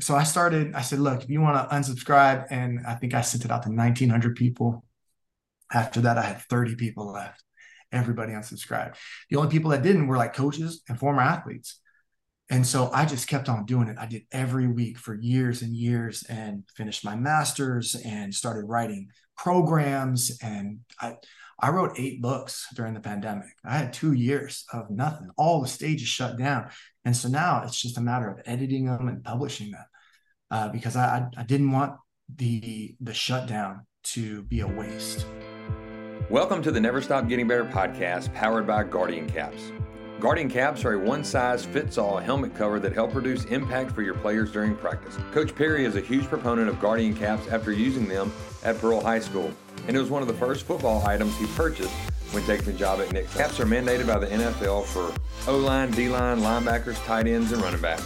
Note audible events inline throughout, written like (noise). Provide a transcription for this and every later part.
so I started, I said, look, if you want to unsubscribe, and I think I sent it out to 1,900 people. After that, I had 30 people left. Everybody unsubscribed. The only people that didn't were like coaches and former athletes. And so I just kept on doing it. I did every week for years and years and finished my master's and started writing programs. And I, I wrote eight books during the pandemic. I had two years of nothing. All the stages shut down. And so now it's just a matter of editing them and publishing them uh, because I, I didn't want the the shutdown to be a waste. Welcome to the Never Stop Getting Better podcast powered by Guardian Caps. Guardian caps are a one size fits all helmet cover that help reduce impact for your players during practice. Coach Perry is a huge proponent of Guardian caps after using them at Pearl High School, and it was one of the first football items he purchased when taking the job at Nick. Caps are mandated by the NFL for O line, D line, linebackers, tight ends, and running backs,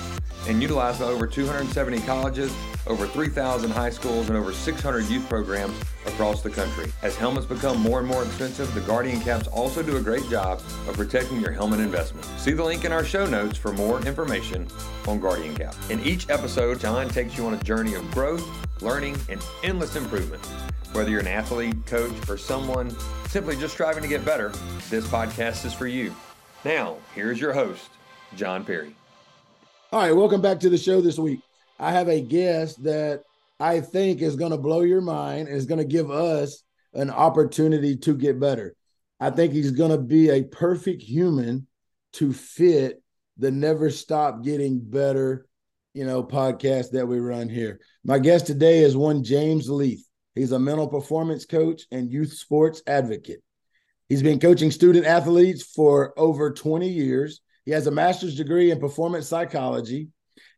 and utilized by over 270 colleges, over 3,000 high schools, and over 600 youth programs across the country. As helmets become more and more expensive, the Guardian caps also do a great job of protecting your helmet investment. See the link in our show notes for more information on Guardian Cap. In each episode, John takes you on a journey of growth, learning, and endless improvement. Whether you're an athlete, coach, or someone simply just striving to get better, this podcast is for you. Now, here's your host, John Perry. All right, welcome back to the show this week. I have a guest that I think is going to blow your mind and is going to give us an opportunity to get better. I think he's going to be a perfect human to fit the Never Stop Getting Better, you know, podcast that we run here. My guest today is one James Leath. He's a mental performance coach and youth sports advocate. He's been coaching student athletes for over 20 years. He has a master's degree in performance psychology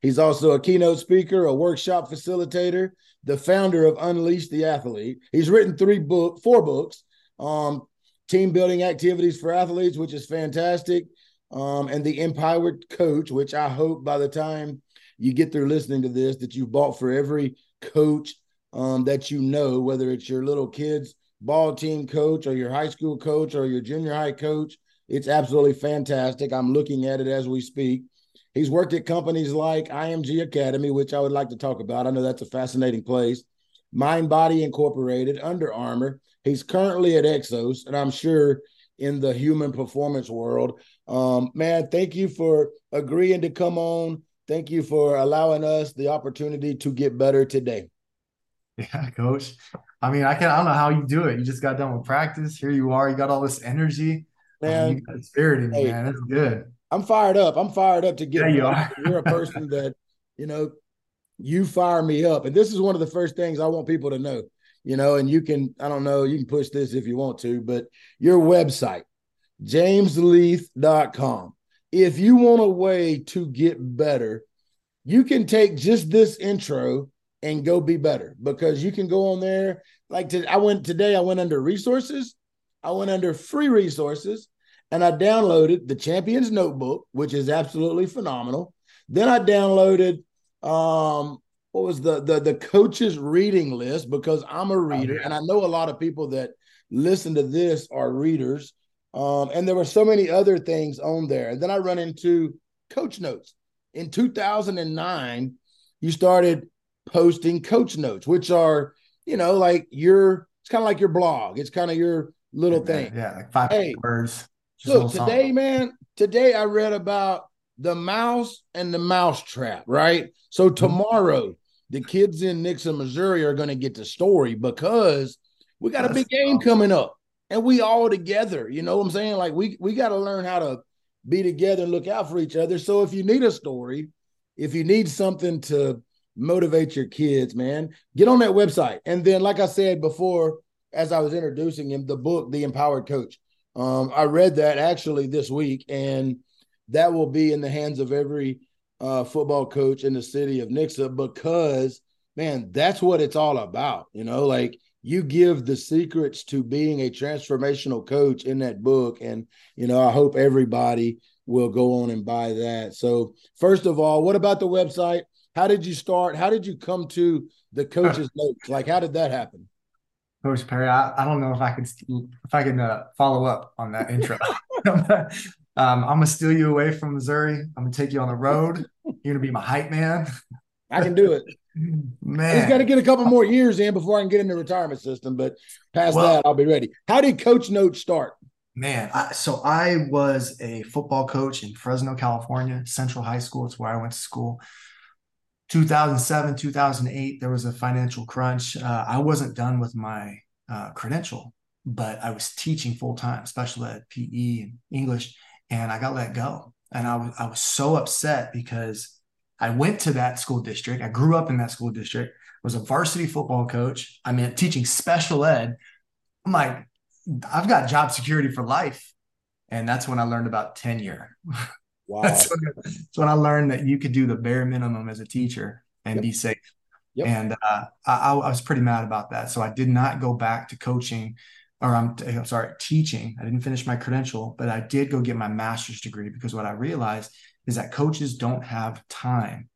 He's also a keynote speaker, a workshop facilitator, the founder of Unleash the Athlete. He's written three book, four books, um, team building activities for athletes, which is fantastic, um, and the Empowered Coach, which I hope by the time you get through listening to this that you've bought for every coach um, that you know, whether it's your little kids ball team coach or your high school coach or your junior high coach. It's absolutely fantastic. I'm looking at it as we speak. He's worked at companies like IMG Academy, which I would like to talk about. I know that's a fascinating place. Mind Body Incorporated, Under Armour. He's currently at Exos, and I'm sure in the human performance world. Um, man, thank you for agreeing to come on. Thank you for allowing us the opportunity to get better today. Yeah, coach. I mean, I can I don't know how you do it. You just got done with practice. Here you are. You got all this energy. Man, you got spirit in hey, man. That's good. I'm fired up. I'm fired up to get. Yeah, you are. (laughs) You're a person that, you know, you fire me up, and this is one of the first things I want people to know. You know, and you can, I don't know, you can push this if you want to, but your website, jamesleath.com. If you want a way to get better, you can take just this intro and go be better because you can go on there. Like to, I went today, I went under resources, I went under free resources, and I downloaded the Champions Notebook, which is absolutely phenomenal. Then I downloaded um, what was the the the coaches reading list because I'm a reader, oh, yeah. and I know a lot of people that listen to this are readers. Um, and there were so many other things on there. And then I run into coach notes. In 2009, you started posting coach notes, which are, you know, like your it's kind of like your blog. It's kind of your little thing. Yeah, like five hey, words. Look, today, man, today I read about the mouse and the mouse trap, right? So mm-hmm. tomorrow, the kids in Nixa, Missouri are going to get the story because we got a big game coming up and we all together. You know what I'm saying? Like we we got to learn how to be together and look out for each other. So if you need a story, if you need something to motivate your kids, man, get on that website. And then, like I said before, as I was introducing him, the book, The Empowered Coach. Um, I read that actually this week, and that will be in the hands of every uh, football coach in the city of Nixa because, man, that's what it's all about. You know, like you give the secrets to being a transformational coach in that book. And, you know, I hope everybody will go on and buy that. So, first of all, what about the website? How did you start? How did you come to the coach's (laughs) notes? Like, how did that happen? Coach Perry, I, I don't know if I could if I can uh, follow up on that intro. (laughs) um, I'm gonna steal you away from Missouri. I'm gonna take you on the road. You're gonna be my hype man. I can do it. (laughs) Man, He's got to get a couple more years in before I can get in the retirement system. But past Well- that, I'll be ready. How did Coach Note start? Man, I, so I was a football coach in Fresno, California, Central High School. It's where I went to school. 2007, 2008, there was a financial crunch. Uh, I wasn't done with my uh, credential, but I was teaching full time, special ed, PE, and English, and I got let go. And I was I was so upset because I went to that school district. I grew up in that school district. Was a varsity football coach. I mean, teaching special ed. I'm like, I've got job security for life. And that's when I learned about tenure. (laughs) Wow. That's when, that's when I learned that you could do the bare minimum as a teacher and Yep. be safe. Yep. And uh, I, I was pretty mad about that. So I did not go back to coaching or I'm, I'm sorry, teaching. I didn't finish my credential, but I did go get my master's degree because what I realized is that coaches don't have time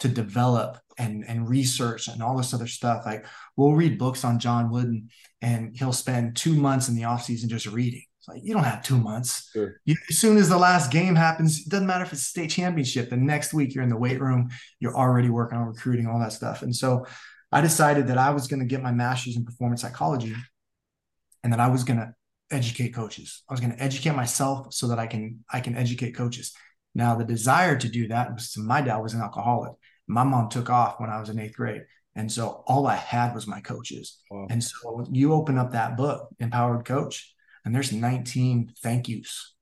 to develop and, and research and all this other stuff. Like we'll read books on John Wooden and he'll spend two months in the off season just reading. Like, you don't have two months. Sure. You, as soon as the last game happens, it doesn't matter if it's a state championship. The next week you're in the weight room, you're already working on recruiting, all that stuff. And so I decided that I was going to get my master's in performance psychology and that I was going to educate coaches. I was going to educate myself so that I can I can educate coaches. Now the desire to do that was my dad was an alcoholic. My mom took off when I was in eighth grade. And so all I had was my coaches. Wow. And so you open up that book, Empowered Coach, and there's 19 thank yous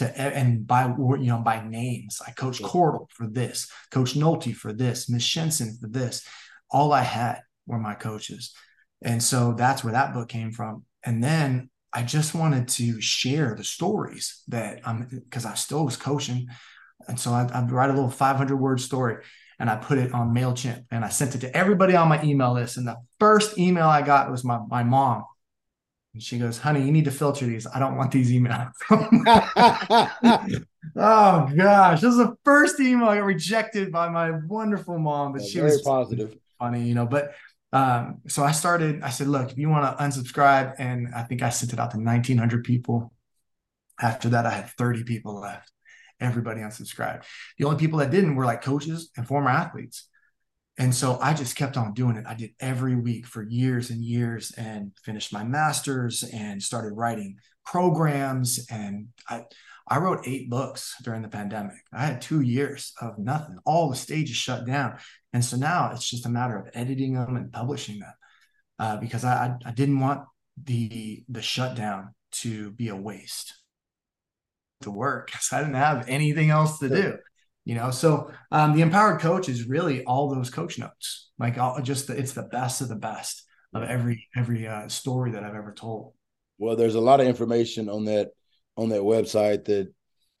to and by you know by names. I coach Cordell for this, Coach Nolte for this, Miss Shenson for this. All I had were my coaches. And so that's where that book came from. And then I just wanted to share the stories that I'm because I still was coaching. And so I, I'd write a little 500 word story and I put it on MailChimp and I sent it to everybody on my email list. And the first email I got was my, my mom. And she goes, honey, you need to filter these. I don't want these emails. (laughs) (laughs) oh gosh. This is the first email I got rejected by my wonderful mom, but she Very was positive. funny, you know. But um, so I started, I said, look, if you want to unsubscribe, and I think I sent it out to 1900 people. After that, I had 30 people left. Everybody unsubscribed. The only people that didn't were like coaches and former athletes. And so I just kept on doing it. I did every week for years and years and finished my master's and started writing programs. And I, I wrote eight books during the pandemic. I had two years of nothing. All the stages shut down. And so now it's just a matter of editing them and publishing them uh, because I, I, I didn't want the the shutdown to be a waste to work because I didn't have anything else to do. You know, so um, the empowered coach is really all those coach notes, like all, just the, it's the best of the best of every every uh, story that I've ever told. Well, there's a lot of information on that on that website that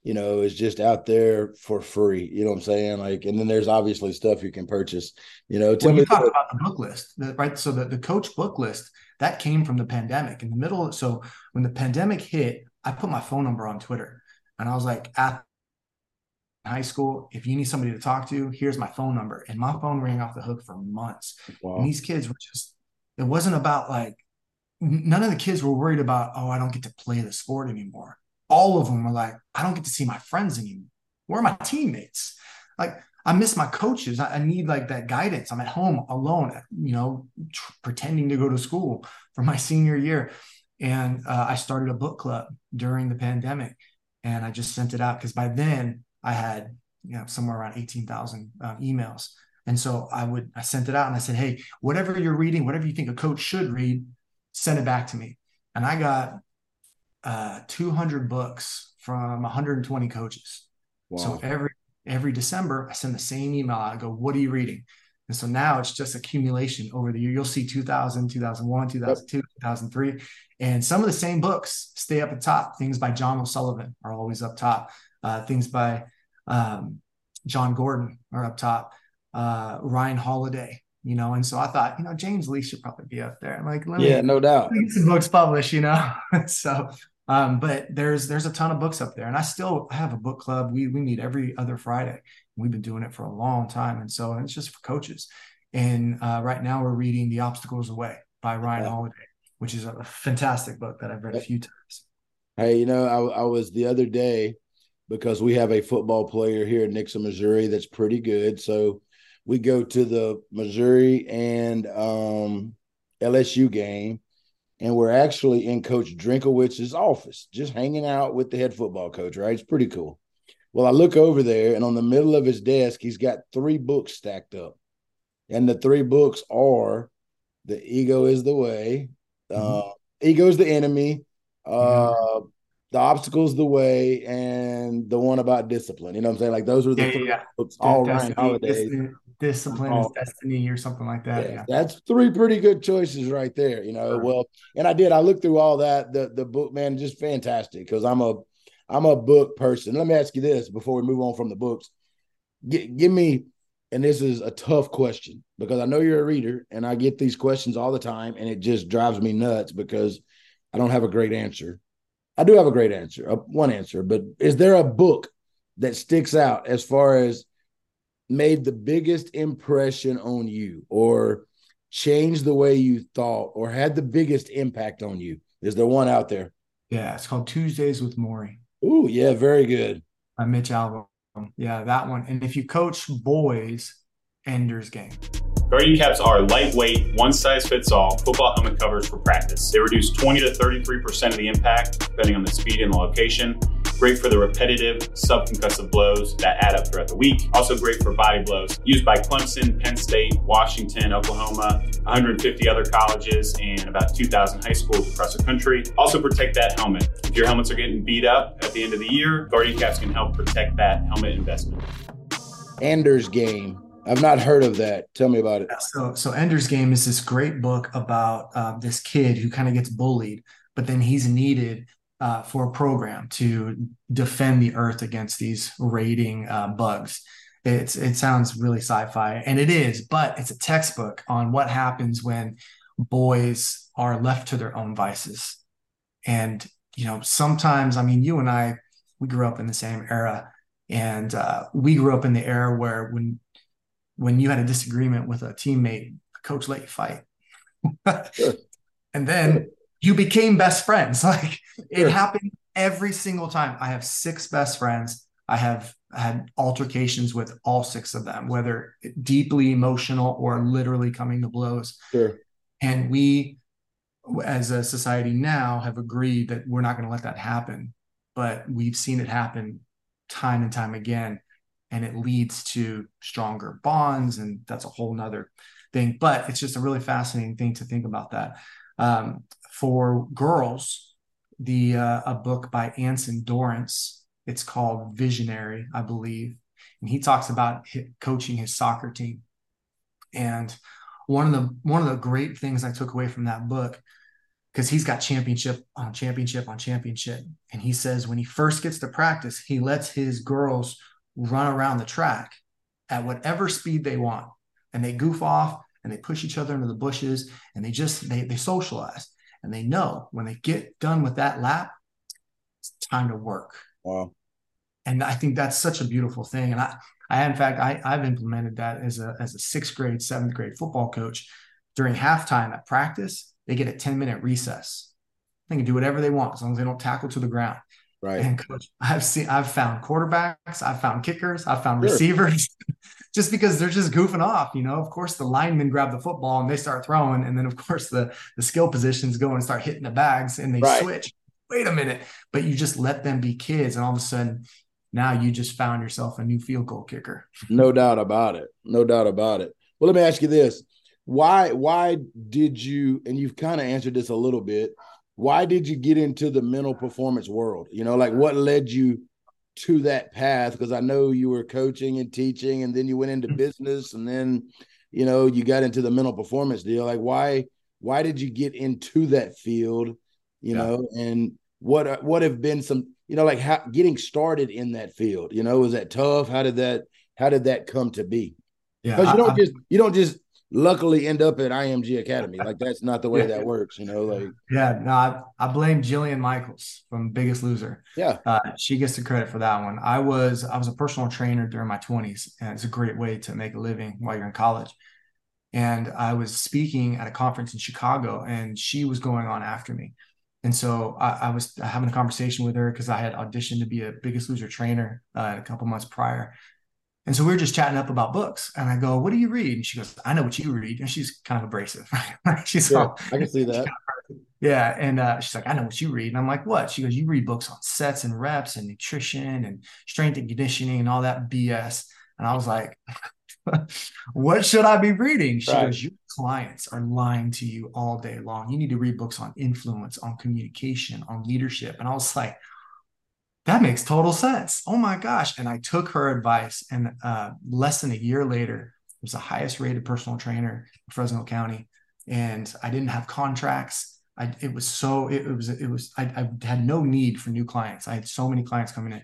you know is just out there for free. You know what I'm saying? Like, and then there's obviously stuff you can purchase. You know, tell Well, you the- about the book list, the- right? So the, the coach book list that came from the pandemic in the middle. So when the pandemic hit, I put my phone number on Twitter and I was like, at high school, if you need somebody to talk to, here's my phone number. And my phone rang off the hook for months. wow. And these kids were just, it wasn't about like, none of the kids were worried about, oh, I don't get to play the sport anymore. All of them were like, I don't get to see my friends anymore. Where are my teammates? Like, I miss my coaches. I, I need like that guidance. I'm at home alone, you know, tr- pretending to go to school for my (laughs) senior year. And uh, I started a book club during the pandemic and I just sent it out because by then I had, you know, somewhere around 18,000 uh, emails. And so I would, I sent it out and I said, Hey, whatever you're reading, whatever you think a coach should read, send it back to me. And I got uh, 200 books from 120 coaches. wow. So every, every December I send the same email. I go, what are you reading? And so now it's just accumulation over the year. You'll see 2000, 2001, 2002, 2003. And some of the same books stay up at top. Things by John O'Sullivan are always up top. Uh, things by um, Jon Gordon are up top. Uh, Ryan Holiday, you know. And so I thought, you know, James Leath should probably be up there. I'm like, let me yeah, no doubt. get some books published, you know. (laughs) so, um, but there's there's a ton of books up there, and I still have a book club. We we meet every other Friday. We've been doing it for a long time, and so it's just for coaches. And uh, right now we're reading The Obstacles Away by Ryan Yeah. Holiday, which is a fantastic book that I've read a few times. Hey, you know, I, I was the other day because we have a football player here in Nixa, Missouri that's pretty good. So we go to the Missouri and um, LSU game, and we're actually in Coach Drinkwitz's office, just hanging out with the head football coach. Right, it's pretty cool. Well, I look over there, and on the middle of his desk, he's got three books stacked up, and the three books are "The Ego Is the Way," mm-hmm. uh, "Ego Is the Enemy," uh, mm-hmm. "The Obstacle's the Way," and the one about discipline. You know what I'm saying? Like those are the yeah, three yeah. books. All Ryan Holiday discipline is oh. destiny or something like that. Yeah, yeah, that's three pretty good choices right there. You know, well, and I did. I looked through all that. The the book, man, just fantastic because I'm a I'm a book person. Let me ask you this before we move on from the books. G- give me, and this is a tough question because I know you're a reader, and I get these questions all the time, and it just drives me nuts because I don't have a great answer. I do have a great answer, uh, one answer, but is there a book that sticks out as far as made the biggest impression on you or changed the way you thought or had the biggest impact on you? Is there one out there? Yeah, it's called Tuesdays with Morrie. Oh, yeah, very good. By Mitch Albom. Yeah, that one. And if you coach boys, Ender's Game. Guardian caps are lightweight, one size fits all football helmet covers for practice. They reduce 20 to 33% of the impact, depending on the speed and the location. Great for the repetitive subconcussive blows that add up throughout the week. Also great for body blows. Used by Clemson, Penn State, Washington, Oklahoma, 150 other colleges, and about 2,000 high schools across the country. Also protect that helmet. If your helmets are getting beat up at the end of the year, Guardian caps can help protect that helmet investment. Ender's Game I've not heard of that. Tell me about it. So, so Ender's Game is this great book about uh, this kid who kind of gets bullied, but then he's needed uh, for a program to defend the Earth against these raiding uh, bugs. It's it sounds really sci-fi, and it is, but it's a textbook on what happens when boys are left to their own vices. And you know, sometimes, I mean, you and I, we grew up in the same era, and uh, we grew up in the era where when when you had a disagreement with a teammate, the coach let you fight. sure. (laughs) And then sure. you became best friends. (laughs) Like it happened every single time. I have six best friends. I have had altercations with all six of them, whether deeply emotional or literally coming to blows. Sure. And we, as a society now, have agreed that we're not going to let that happen. But we've seen it happen time and time again and it leads to stronger bonds and that's a whole nother thing. But it's just a really fascinating thing to think about that. Um, for girls the uh, a book by anson dorrance it's called visionary i believe and he talks about coaching his soccer team. And one of the one of the great things i took away from that book because he's got championship on championship on championship and he says when he first gets to practice he lets his girls run around the track at whatever speed they want. And they goof off and they push each other into the bushes and they just they they socialize and they know when they get done with that lap it's time to work. Wow. And i think that's such a beautiful thing. And i i in fact i i've implemented that as a as a sixth grade seventh grade football coach. During halftime at practice they get a 10 minute recess. They can do whatever they want as long as they don't tackle to the ground Right. And coach, I've seen, I've found quarterbacks, I've found kickers, I've found sure. receivers, (laughs) just because they're just goofing off. You know, of course, the linemen grab the football and they start throwing, and then of course the the skill positions go and start hitting the bags and they right. switch. Wait a minute, but you just let them be kids, and all of a sudden, now you just found yourself a new field goal kicker. (laughs) No doubt about it. No doubt about it. Well, let me ask you this: Why why did you? And you've kind of answered this a little bit why did you get into the mental performance world? You know, like what led you to that path? Because I know you were coaching and teaching, and then you went into mm-hmm. business, and then you know you got into the mental performance deal. Like why why did you get into that field? You yeah. know, and what what have been some you know like how getting started in that field? You know, was that tough? How did that how did that come to be? Yeah, because you don't I, just you don't just luckily end up at IMG Academy. Like that's not the way that works, you know. Like yeah, no, I, I blame Jillian Michaels from Biggest Loser. Yeah, uh, she gets the credit for that one. I was I was a personal trainer during my twenties, and it's a great way to make a living while you're in college. And I was speaking at a conference in Chicago, and she was going on after me. And so I, I was having a conversation with her because I had auditioned to be a Biggest Loser trainer uh, a couple months prior. And so we were just chatting up about books. And I go, What do you read? And she goes, I know what you read. And she's kind of abrasive. (laughs) she's Yeah, all, I can see that. (laughs) yeah. And uh, she's like, I know what you read. And I'm like, What? She goes, You read books on sets and reps and nutrition and strength and conditioning and all that BS. And I was like, (laughs) What should I be reading? She Right. goes, Your clients are lying to you all day long. You need to read books on influence, on communication, on leadership. And I was like, that makes total sense. Oh my gosh. And I took her advice. And uh, less than a year later, I was the highest rated personal trainer in Fresno County. And I didn't have contracts. I, it was so, it, it was, it was, I, I had no need for new clients. I had so many clients coming in,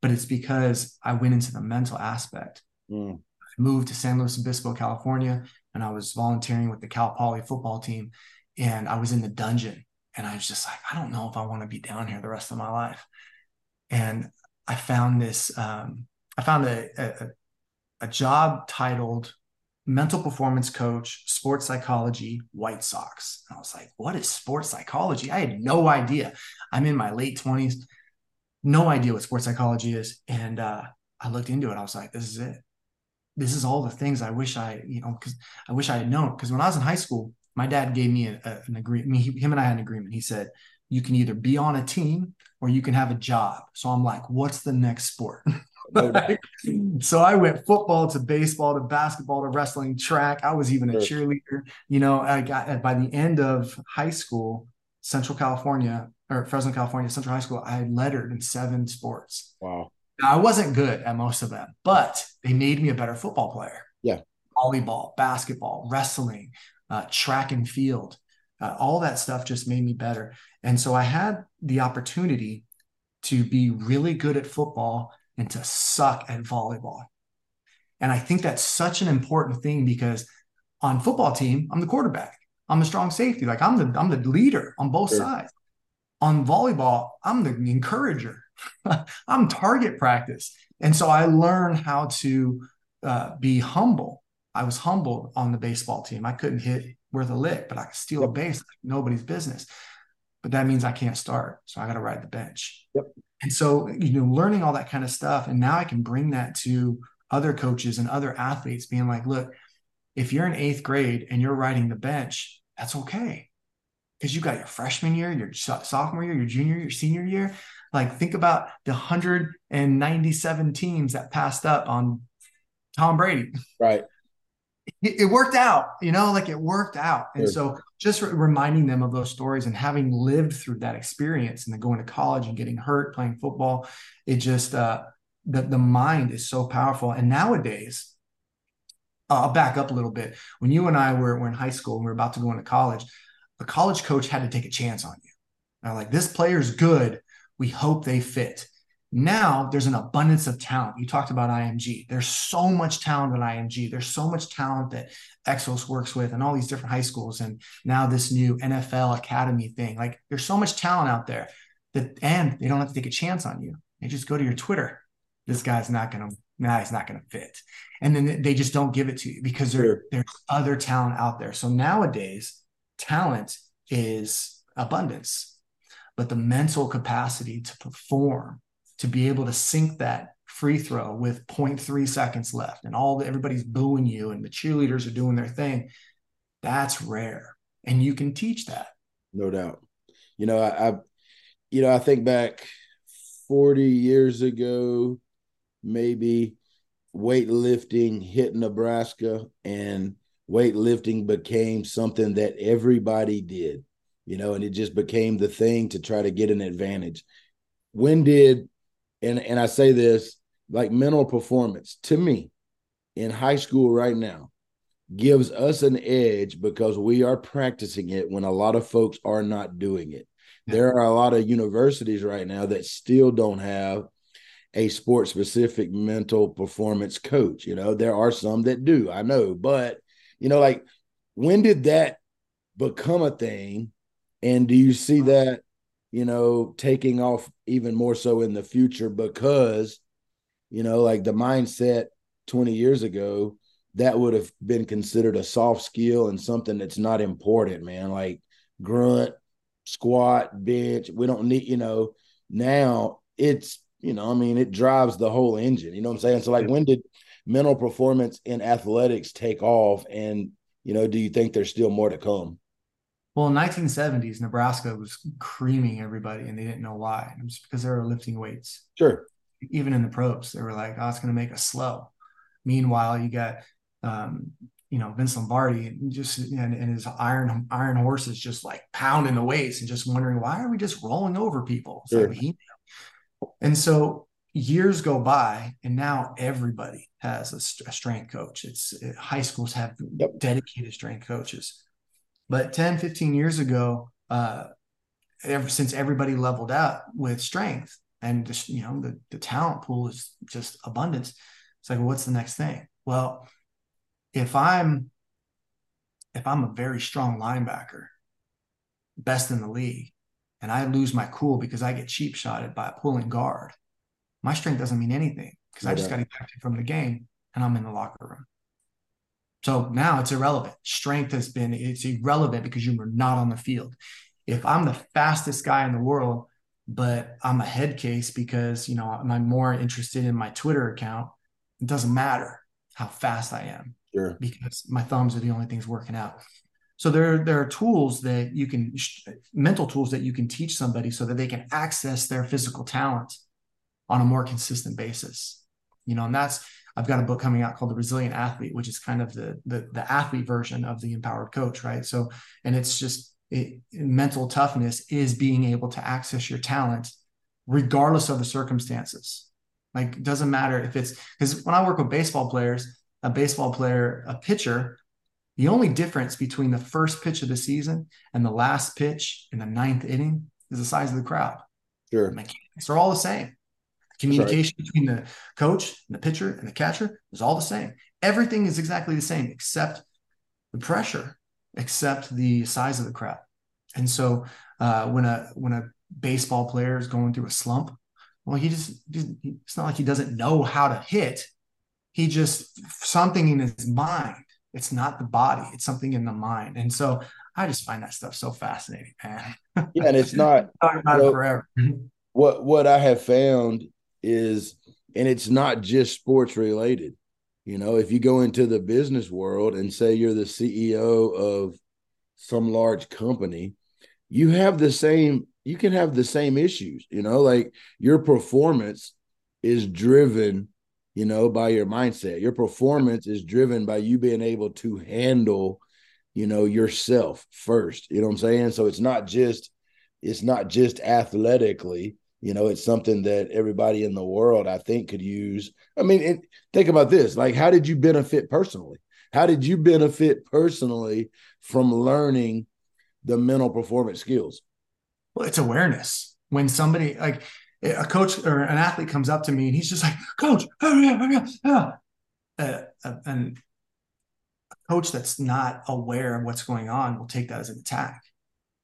but it's because I went into the mental aspect. Mm, I moved to San Luis Obispo, California, and I was volunteering with the Cal Poly football team. And I was in the dungeon. And I was just like, I don't know if I want to be down here the rest of my life and I found this. Um, I found a, a a job titled mental performance coach, sports psychology, White Sox. And I was like, what is sports psychology? I had no idea. I'm in my late twenties, no idea what sports psychology is, and uh, I looked into it. I was like, this is it. This is all the things I wish I, you know, because I wish I had known. Because when I was in high school, my dad gave me a, a, an agreement. Him and I had an agreement. He said, you can either be on a team or you can have a job. So I'm like, what's the next sport? (laughs) doubt. so I went football to baseball to basketball to wrestling, track. I was even a cheerleader. You know, I got by the end of high school, Central California or Fresno, California, Central High School, I had lettered in seven sports. Wow. Now, I wasn't good at most of them, but they made me a better football player. Yeah. Volleyball, basketball, wrestling, uh, track and field, uh, all that stuff just made me better. And so I had the opportunity to be really good at football and to suck at volleyball. And I think that's such an important thing because on football team, I'm the quarterback. I'm the strong safety. Like I'm the I'm the leader on both Sure. sides. On volleyball, I'm the encourager. (laughs) I'm target practice. And so I learned how to uh, be humble. I was humbled on the baseball team. I couldn't hit worth a lick, but I can steal a base like nobody's business. But that means I can't start. So I got to ride the bench. Yep. And so, you know, learning all that kind of stuff. And now I can bring that to other coaches and other athletes, being like, look, if you're in eighth grade and you're riding the bench, that's okay. Because you got your freshman year, your sophomore year, your junior, your senior year. Like, think about the 197 teams that passed up on Tom Brady Right. It, worked out, you know, like it worked out. And Sure. so just re- reminding them of those stories and having lived through that experience and then going to college and getting hurt playing football, it just, uh, the, the mind is so powerful. And nowadays, uh, I'll back up a little bit. When you and I were, were in high school and we were about to go into college, a college coach had to take a chance on you. Now, like this player's good. We hope they fit. Now there's an abundance of talent. You talked about IMG. There's so much talent at IMG. There's so much talent that Exos works with and all these different high schools. And now this new NFL Academy thing. Like there's so much talent out there that, and they don't have to take a chance on you. They just go to your Twitter. This guy's not going to, nah, he's not going to fit. And then they just don't give it to you because there, Sure. there's other talent out there. So nowadays, talent is abundance, but the mental capacity to perform, to be able to sink that free throw with 0.3 seconds left and all the, everybody's booing you and the cheerleaders are doing their thing, that's rare. And you can teach that. No doubt. You know, I, I you know, I think back 40 years ago, maybe weightlifting hit Nebraska and weightlifting became something that everybody did, you know, and it just became the thing to try to get an advantage. When did and and I say this like mental performance to me in high school right now gives us an edge because we are practicing it when a lot of folks are not doing it. There are a lot of universities right now that still don't have a sports specific mental performance coach. You know, there are some that do, I know, but you know, like when did that become a thing? And do you see that, you know, taking off even more so in the future because, you know, like the mindset 20 years ago, that would have been considered a soft skill and something that's not important, man. Like grunt, squat, bench. We don't need, you know, now it's, you know, I mean, it drives the whole engine. You know what I'm saying? So, like, when did mental performance in athletics take off? And, you know, do you think there's still more to come? Well, in 1970s, Nebraska was creaming everybody and they didn't know why. It was because they were lifting weights. Sure. Even in the pros, they were like, oh, it's going to make us slow. Meanwhile, you got, um, you know, Vince Lombardi and just and, and, his iron iron horses just like pounding the weights and just wondering why are we just rolling over people? Sure. Like he, and so years go by and now everybody has a, a strength coach. It's it, high schools have yep. dedicated strength coaches. But 10, 15 years ago, uh, ever since everybody leveled out with strength and just, you know, the, the talent pool is just abundance. It's like, well, what's the next thing? Well, if I'm if I'm a very strong linebacker, best in the league, and I lose my cool because I get cheap shotted by a pulling guard, my strength doesn't mean anything because I just got ejected from the game and I'm in the locker room. So now it's irrelevant. Strength has been it's irrelevant because you were not on the field. If I'm the fastest guy in the world, but I'm a head case because you know I'm more interested in my Twitter account, it doesn't matter how fast I am. Sure. Because my thumbs are the only things working out. So there, there are tools that you can, mental tools that you can teach somebody so that they can access their physical talent on a more consistent basis. You know, and that's I've got a book coming out called The Resilient Athlete, which is kind of the the, the athlete version of the empowered coach, right? So, and it's just it, mental toughness is being able to access your talent regardless of the circumstances. Like, it doesn't matter if it's because when I work with baseball players, a baseball player, a pitcher, the only difference between the first pitch of the season and the last pitch in the ninth inning is the size of the crowd. Sure. mechanics are all the same. Communication right. between the coach and the pitcher and the catcher is all the same. Everything is exactly the same except the pressure, except the size of the crowd. And so uh, when a when a baseball player is going through a slump, well, he just it's not like he doesn't know how to hit. He just something in his mind. It's not the body; it's something in the mind. And so I just find that stuff so fascinating, man. Yeah, and it's (laughs) not talking about it forever. What what I have found is, and it's not just sports related. You know, if you go into the business world and say you're the CEO of some large company, you have the same, you can have the same issues, you know, like your performance is driven, you know, by your mindset. Your performance is driven by you being able to handle, you know, yourself first. You know what I'm saying? So it's not just, it's not just athletically, you know, it's something that everybody in the world, I think, could use. I mean, it, think about this like, how did you benefit personally? How did you benefit personally from learning the mental performance skills? Well, it's awareness. When somebody, like a coach or an athlete comes up to me and he's just like, Coach, yeah, oh, yeah, yeah. Uh, uh, and a coach that's not aware of what's going on will take that as an attack.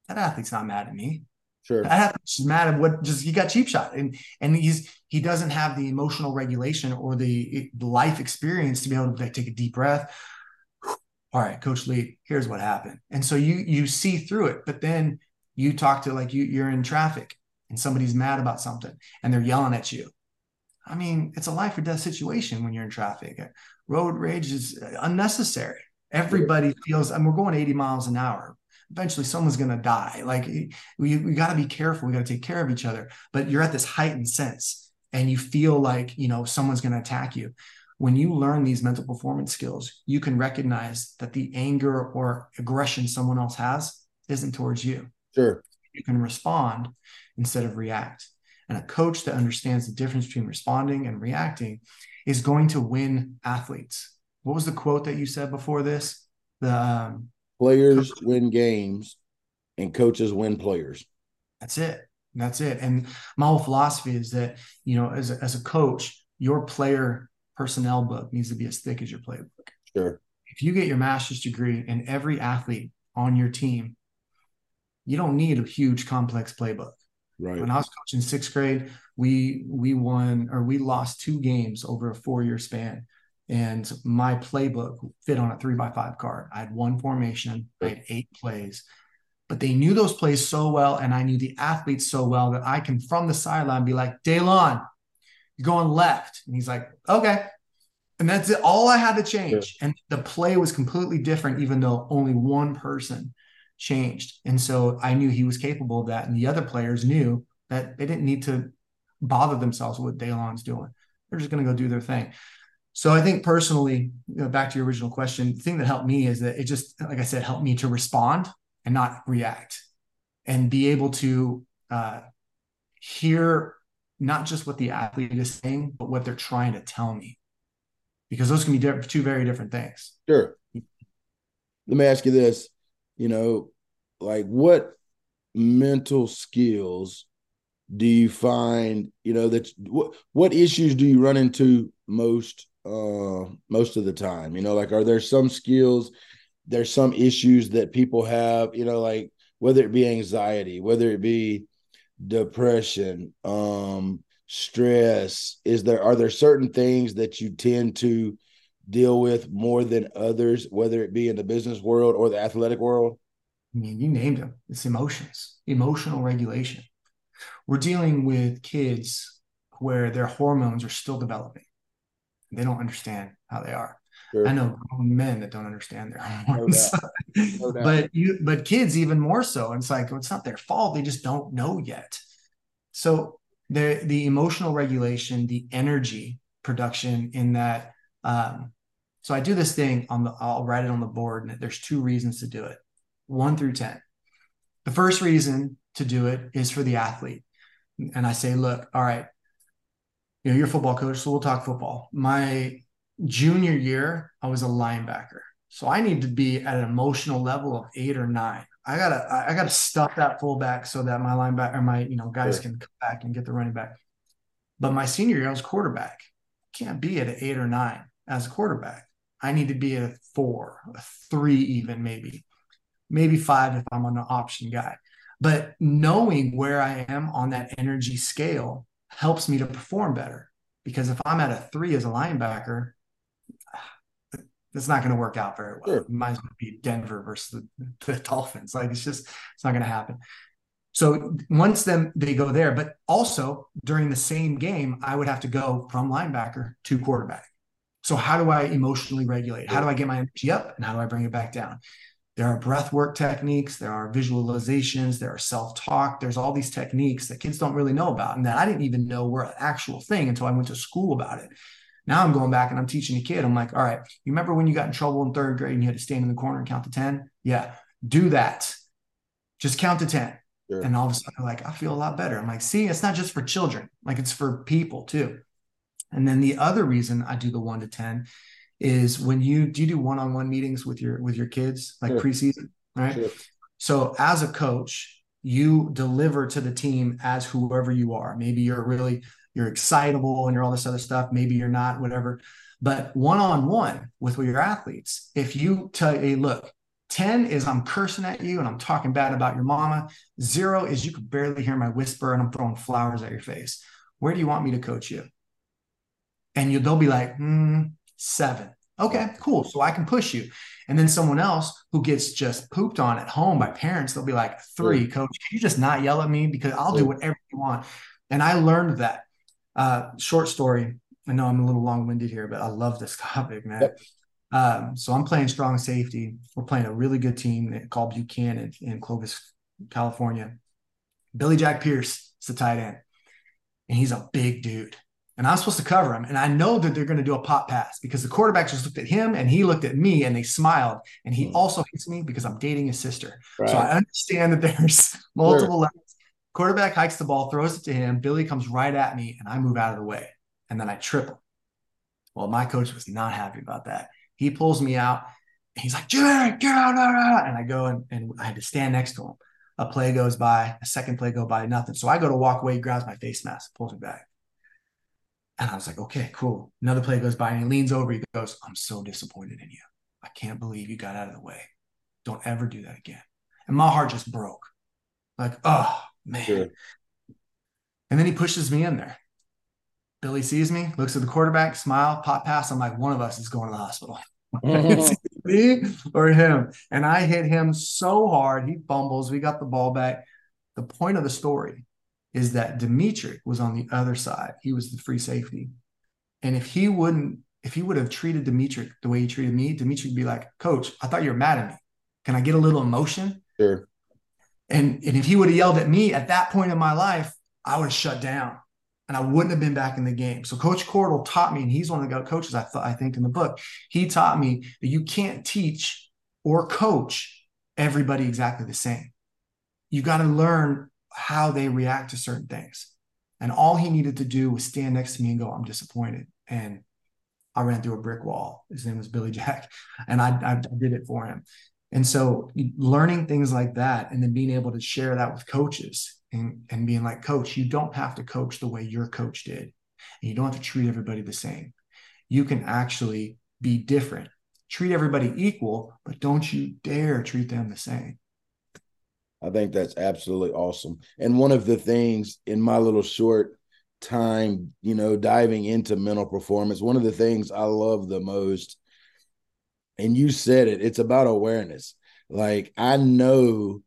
That athlete's not mad at me. Sure. That happens. She's mad at what just he got cheap shot. And and he's he doesn't have the emotional regulation or the, the life experience to be able to like, take a deep breath. (sighs) All right, Coach Lee, here's what happened. And so you you see through it, but then you talk to like you you're in traffic and somebody's mad about something and they're yelling at you. I mean, it's a life or death situation when you're in traffic. Road rage is unnecessary. Everybody feels, and we're going 80 miles an hour eventually someone's going to die. Like we, we got to be careful. We got to take care of each other. But you're at this heightened sense and you feel like, you know, someone's going to attack you. When you learn these mental performance skills, you can recognize that the anger or aggression someone else has isn't towards you. Sure. You can respond instead of react. And a coach that understands the difference between responding and reacting is going to win athletes. What was the quote that you said before this? The um, Players win games and coaches win players. That's it. That's it. And my whole philosophy is that, you know, as a, as a coach, your player personnel book needs to be as thick as your playbook. Sure. If you get your master's degree and every athlete on your team, you don't need a huge complex playbook. Right. When I was coaching sixth grade, we we won or we lost two games over a four year span and my playbook fit on a three by five card. I had one formation, I had eight plays, but they knew those plays so well, and I knew the athletes so well that I can from the sideline be like, Daylon, you're going left. And he's like, okay. And that's it. All I had to change. Yeah. And the play was completely different, even though only one person changed. And so I knew he was capable of that. And the other players knew that they didn't need to bother themselves with what Daylon's doing. They're just going to go do their thing. So I think personally, you know, back to your original question, the thing that helped me is that it just, like I said, helped me to respond and not react and be able to uh, hear not just what the athlete is saying, but what they're trying to tell me, because those can be two very different things. Sure. Let me ask you this: you know, like what mental skills do you find? You know, that what what issues do you run into most uh most of the time? You know, like are there some skills? There's some issues that people have. You know, like whether it be anxiety, whether it be depression, um, stress? Is there are there certain things that you tend to deal with more than others, whether it be in the business world or the athletic world? I mean, you named them. It's emotions, emotional regulation. We're dealing with kids where their hormones are still developing. They don't understand how they are. Sure. I know men that don't understand their hormones, (laughs) no no but you, but kids even more so. And it's like well, it's not their fault; they just don't know yet. So the the emotional regulation, the energy production in that. Um, so I do this thing on the. I'll write it on the board, and there's two reasons to do it, one through ten. The first reason to do it is for the athlete, and I say, look, all right, you know, you're a football coach, so we'll talk football. My junior year, I was a linebacker. So I need to be at an emotional level of eight or nine. I gotta I gotta stuff that fullback so that my linebacker or my you know guys sure. can come back and get the running back. But my senior year, I was quarterback. Can't be at an eight or nine as a quarterback. I need to be at a four, a three, even maybe, maybe five if I'm an option guy. But knowing where I am on that energy scale helps me to perform better. Because if I'm at a three as a linebacker, it's not going to work out very well. Sure. Might as well be Denver versus the, the (laughs) Dolphins. Like it's just it's not going to happen. So once them they go there, but also during the same game, I would have to go from linebacker to quarterback. So how do I emotionally regulate? How do I get my energy up and how do I bring it back down? There are breath work techniques, there are visualizations, there are self-talk, there's all these techniques that kids don't really know about and that I didn't even know were an actual thing until I went to school about it. Now I'm going back and I'm teaching a kid. I'm like, all right, you remember when you got in trouble in third grade and you had to stand in the corner and count to 10? Yeah, do that. Just count to 10. Sure. And all of a sudden, like, I feel a lot better. I'm like, see, it's not just for children, like it's for people too. And then the other reason I do the one to 10 is when you do you do one-on-one meetings with your with your kids like sure. preseason, right? Sure. So as a coach, you deliver to the team as whoever you are. Maybe you're really you're excitable and you're all this other stuff. Maybe you're not, whatever. But one on one with your athletes, if you tell hey, look, 10 is I'm cursing at you and I'm talking bad about your mama. Zero is you can barely hear my whisper and I'm throwing flowers at your face. Where do you want me to coach you? And you, they'll be like, hmm, seven. Okay, cool. So I can push you. And then someone else who gets just pooped on at home by parents, they'll be like, three, coach, can you just not yell at me? Because I'll do whatever you want. And I learned that. Uh, short story. I know I'm a little long winded here, but I love this (laughs) topic, man. Yep. Um, so I'm playing strong safety. We're playing a really good team called Buchanan in Clovis, California. Billy Jack Pierce is the tight end, and he's a big dude. And I'm supposed to cover him. And I know that they're going to do a pop pass because the quarterback just looked at him and he looked at me and they smiled. And he hmm. also hits me because I'm dating his sister. Right. So I understand that (laughs) there's multiple sure. levels Quarterback hikes the ball, throws it to him. Billy comes right at me, and I move out of the way. And then I trip him. Well, my coach was not happy about that. He pulls me out. he's like, Jared, get out. And I go and, and I had to stand next to him. A play goes by, a second play go by, nothing. So I go to walk away, he grabs my face mask, pulls me back. And I was like, okay, cool. Another play goes by and he leans over. He goes, I'm so disappointed in you. I can't believe you got out of the way. Don't ever do that again. And my heart just broke. Like, oh, man. Sure. And then he pushes me in there. Billy sees me, looks at the quarterback, smile, pop pass. I'm like, one of us is going to the hospital. (laughs) Mm-hmm. (laughs) me or him. And I hit him so hard, he fumbles. We got the ball back. The point of the story is that Dimitri was on the other side. He was the free safety. And if he wouldn't, if he would have treated Dimitri the way he treated me, Dimitri would be like, Coach, I thought you were mad at me. Can I get a little emotion? Sure. And, and if he would have yelled at me at that point in my life, I would have shut down and I wouldn't have been back in the game. So Coach Cordell taught me, and he's one of the coaches I thought I think in the book. He taught me that you can't teach or coach everybody exactly the same. You got to learn how they react to certain things. And all he needed to do was stand next to me and go, I'm disappointed. And I ran through a brick wall. His name was Billy Jack. (laughs) And I, I did it for him. And so learning things like that and then being able to share that with coaches and, and being like, coach, you don't have to coach the way your coach did. And you don't have to treat everybody the same. You can actually be different. Treat everybody equal, but don't you dare treat them the same. I think that's absolutely awesome. And one of the things in my little short time, you know, diving into mental performance, one of the things I love the most, and you said it, it's about awareness. Like I know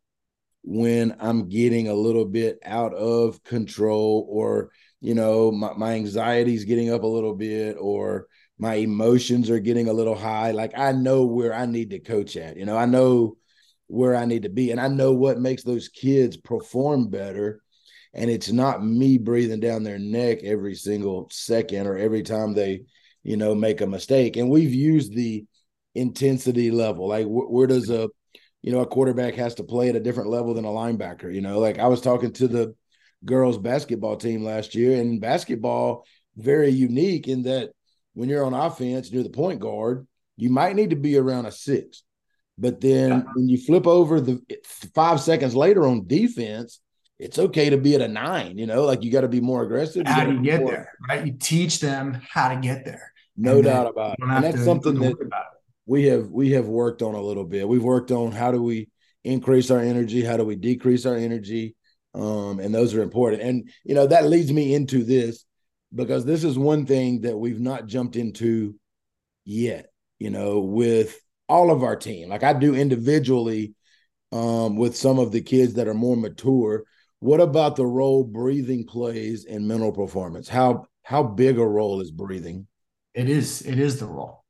when I'm getting a little bit out of control or, you know, my, my anxiety is getting up a little bit or my emotions are getting a little high. Like I know where I need to coach at. You know, I know where I need to be. And I know what makes those kids perform better. And it's not me breathing down their neck every single second or every time they, you know, make a mistake. And we've used the intensity level. Like, wh- where does a, you know, a quarterback has to play at a different level than a linebacker? You know, like I was talking to the girls basketball team last year, and basketball very unique in that when you're on offense, you're the point guard, you might need to be around a six but then when you flip over the five seconds later on defense, it's okay to be at a nine, you know, like you got to be more aggressive. How do you get more. there? Right. You teach them how to get there. No doubt about it. And that's something that we have we have worked on a little bit. We've worked on how do we increase our energy, how do we decrease our energy. Um, and those are important. And you know, that leads me into this because this is one thing that we've not jumped into yet, you know, with all of our team. Like I do individually um, with some of the kids that are more mature. What about the role breathing plays in mental performance? How how big a role is breathing? It is. It is the role.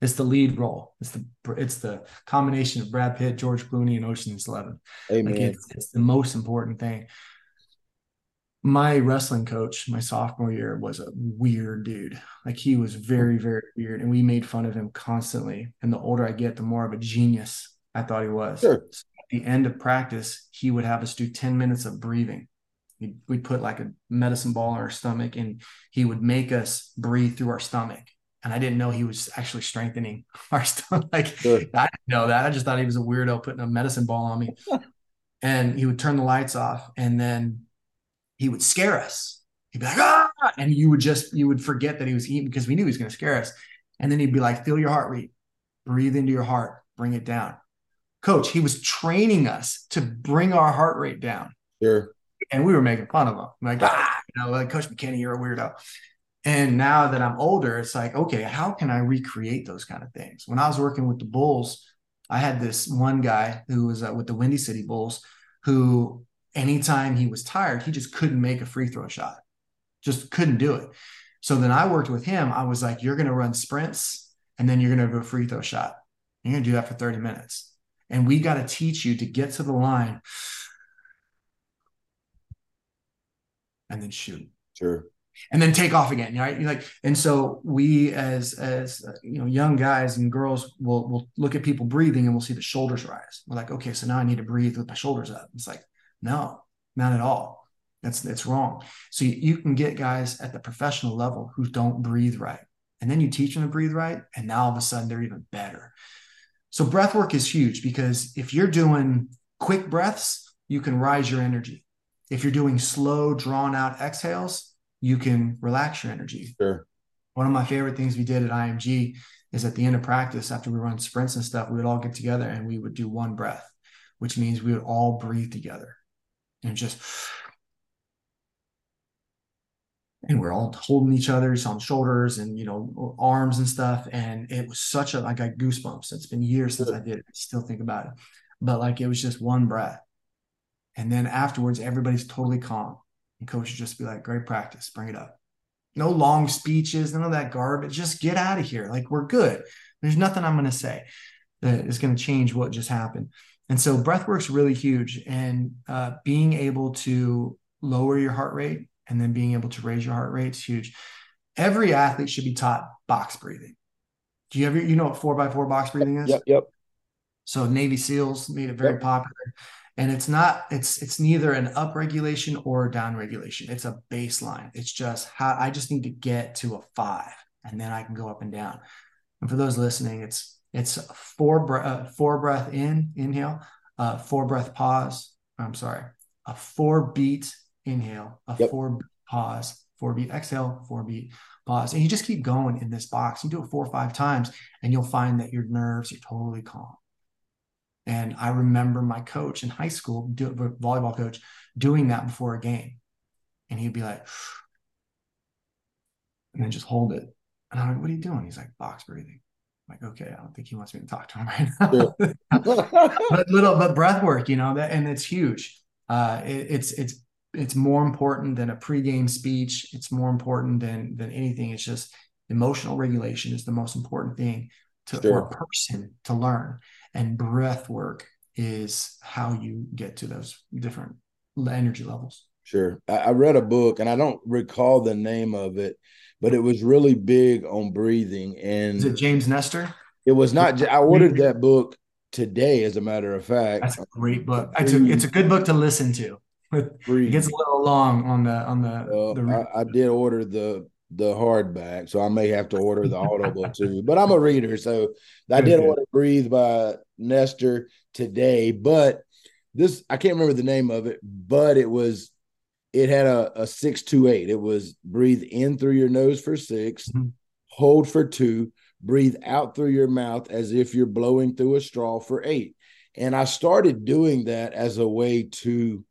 It's the lead role. It's the it's the combination of Brad Pitt, George Clooney, and Ocean's Eleven. Amen. Like it's, it's the most important thing my wrestling coach my sophomore year was a weird dude. Like he was hmm. very very weird and we made fun of him constantly. And the older i get the more of a genius i thought he was. Sure. so at the end of practice he would have us do 10 minutes of breathing. We'd put like a medicine ball in our stomach and he would make us breathe through our stomach. And i didn't know he was actually strengthening (laughs) our stomach. Like sure. i didn't know that. I just thought he was a weirdo putting a medicine ball on me. (laughs) And he would turn the lights off and then he would scare us. He'd be like, ah, and you would just you would forget that he was eating because we knew he was going to scare us. And then he'd be like, feel your heart rate, breathe into your heart, bring it down. Coach, he was training us to bring our heart rate down. Sure. And we were making fun of him. Like, ah, you know, like Coach McKinney, you're a weirdo. And now that I'm older, it's like, okay, how can I recreate those kind of things? When I was working with the Bulls, I had this one guy who was uh, with the Windy City Bulls who anytime he was tired, he just couldn't make a free throw shot, just couldn't do it. So then I worked with him. I was like, you're going to run sprints and then you're going to do a free throw shot. You're going to do that for 30 minutes. And we got to teach you to get to the line and then shoot. Sure. And then take off again, right? You're Like, and so we, as as you know, young guys and girls, will will look at people breathing and we'll see the shoulders rise. We're like, okay, so now I need to breathe with my shoulders up. It's like, no, not at all. That's that's wrong. So you, you can get guys at the professional level who don't breathe right. And then you teach them to breathe right, and now all of a sudden they're even better. So breath work is huge because if you're doing quick breaths, you can rise your energy. If you're doing slow, drawn out exhales, you can relax your energy. Sure. One of my favorite things we did at IMG is at the end of practice, after we run sprints and stuff, we would all get together and we would do one breath, which means we would all breathe together and just and we're all holding each other's on shoulders and you know arms and stuff. And it was such a i got goosebumps. It's been years since i did it. I still think about it. But like it was just one breath. And then afterwards everybody's totally calm. And coach would just be like great practice. Bring it up. No long speeches, none of that garbage. Just get out of here. Like we're good. There's nothing I'm going to say that is going to change what just happened. And so breath work's really huge. And uh, being able to lower your heart rate and then being able to raise your heart rate is huge. Every athlete should be taught box breathing. Do you ever, you know what four by four box breathing is? Yep. Yep. So Navy SEALs made it very yep. popular. And it's not, it's it's neither an up regulation or a down regulation. It's a baseline. It's just how I just need to get to a five and then I can go up and down. And for those listening, it's it's four breath, uh, four breath in, inhale, uh, four breath pause. I'm sorry, a four beat inhale, a yep. four pause, four beat exhale, four beat pause, and you just keep going in this box. You do it four or five times, and you'll find that your nerves are totally calm. And I remember my coach in high school, do, volleyball coach, doing that before a game, and he'd be like, and then just hold it. And I'm like, "What are you doing?" He's like, "Box breathing." Like, okay, I don't think he wants me to talk to him right now. (laughs) but little, but breath work, you know, that and it's huge. Uh, it, it's it's it's more important than a pregame speech. It's more important than than anything. It's just emotional regulation is the most important thing to sure. for a person to learn, and breath work is how you get to those different energy levels. Sure, I, I read a book, and I don't recall the name of it but it was really big on breathing. And is it James Nestor? It was not. I ordered that book today, as a matter of fact. That's a great book. It's a, it's a good book to listen to. (laughs) It gets a little long on the on the. Uh, the I, I, did order the the hardback, so I may have to order the audible too. But I'm a reader, so I did order "Breathe" by Nestor today. But this I can't remember the name of it, but it was it had a, a six two eight. It was breathe in through your nose for 6 mm-hmm. hold for two, breathe out through your mouth as if you're blowing through a straw for eight. And I started doing that as a way to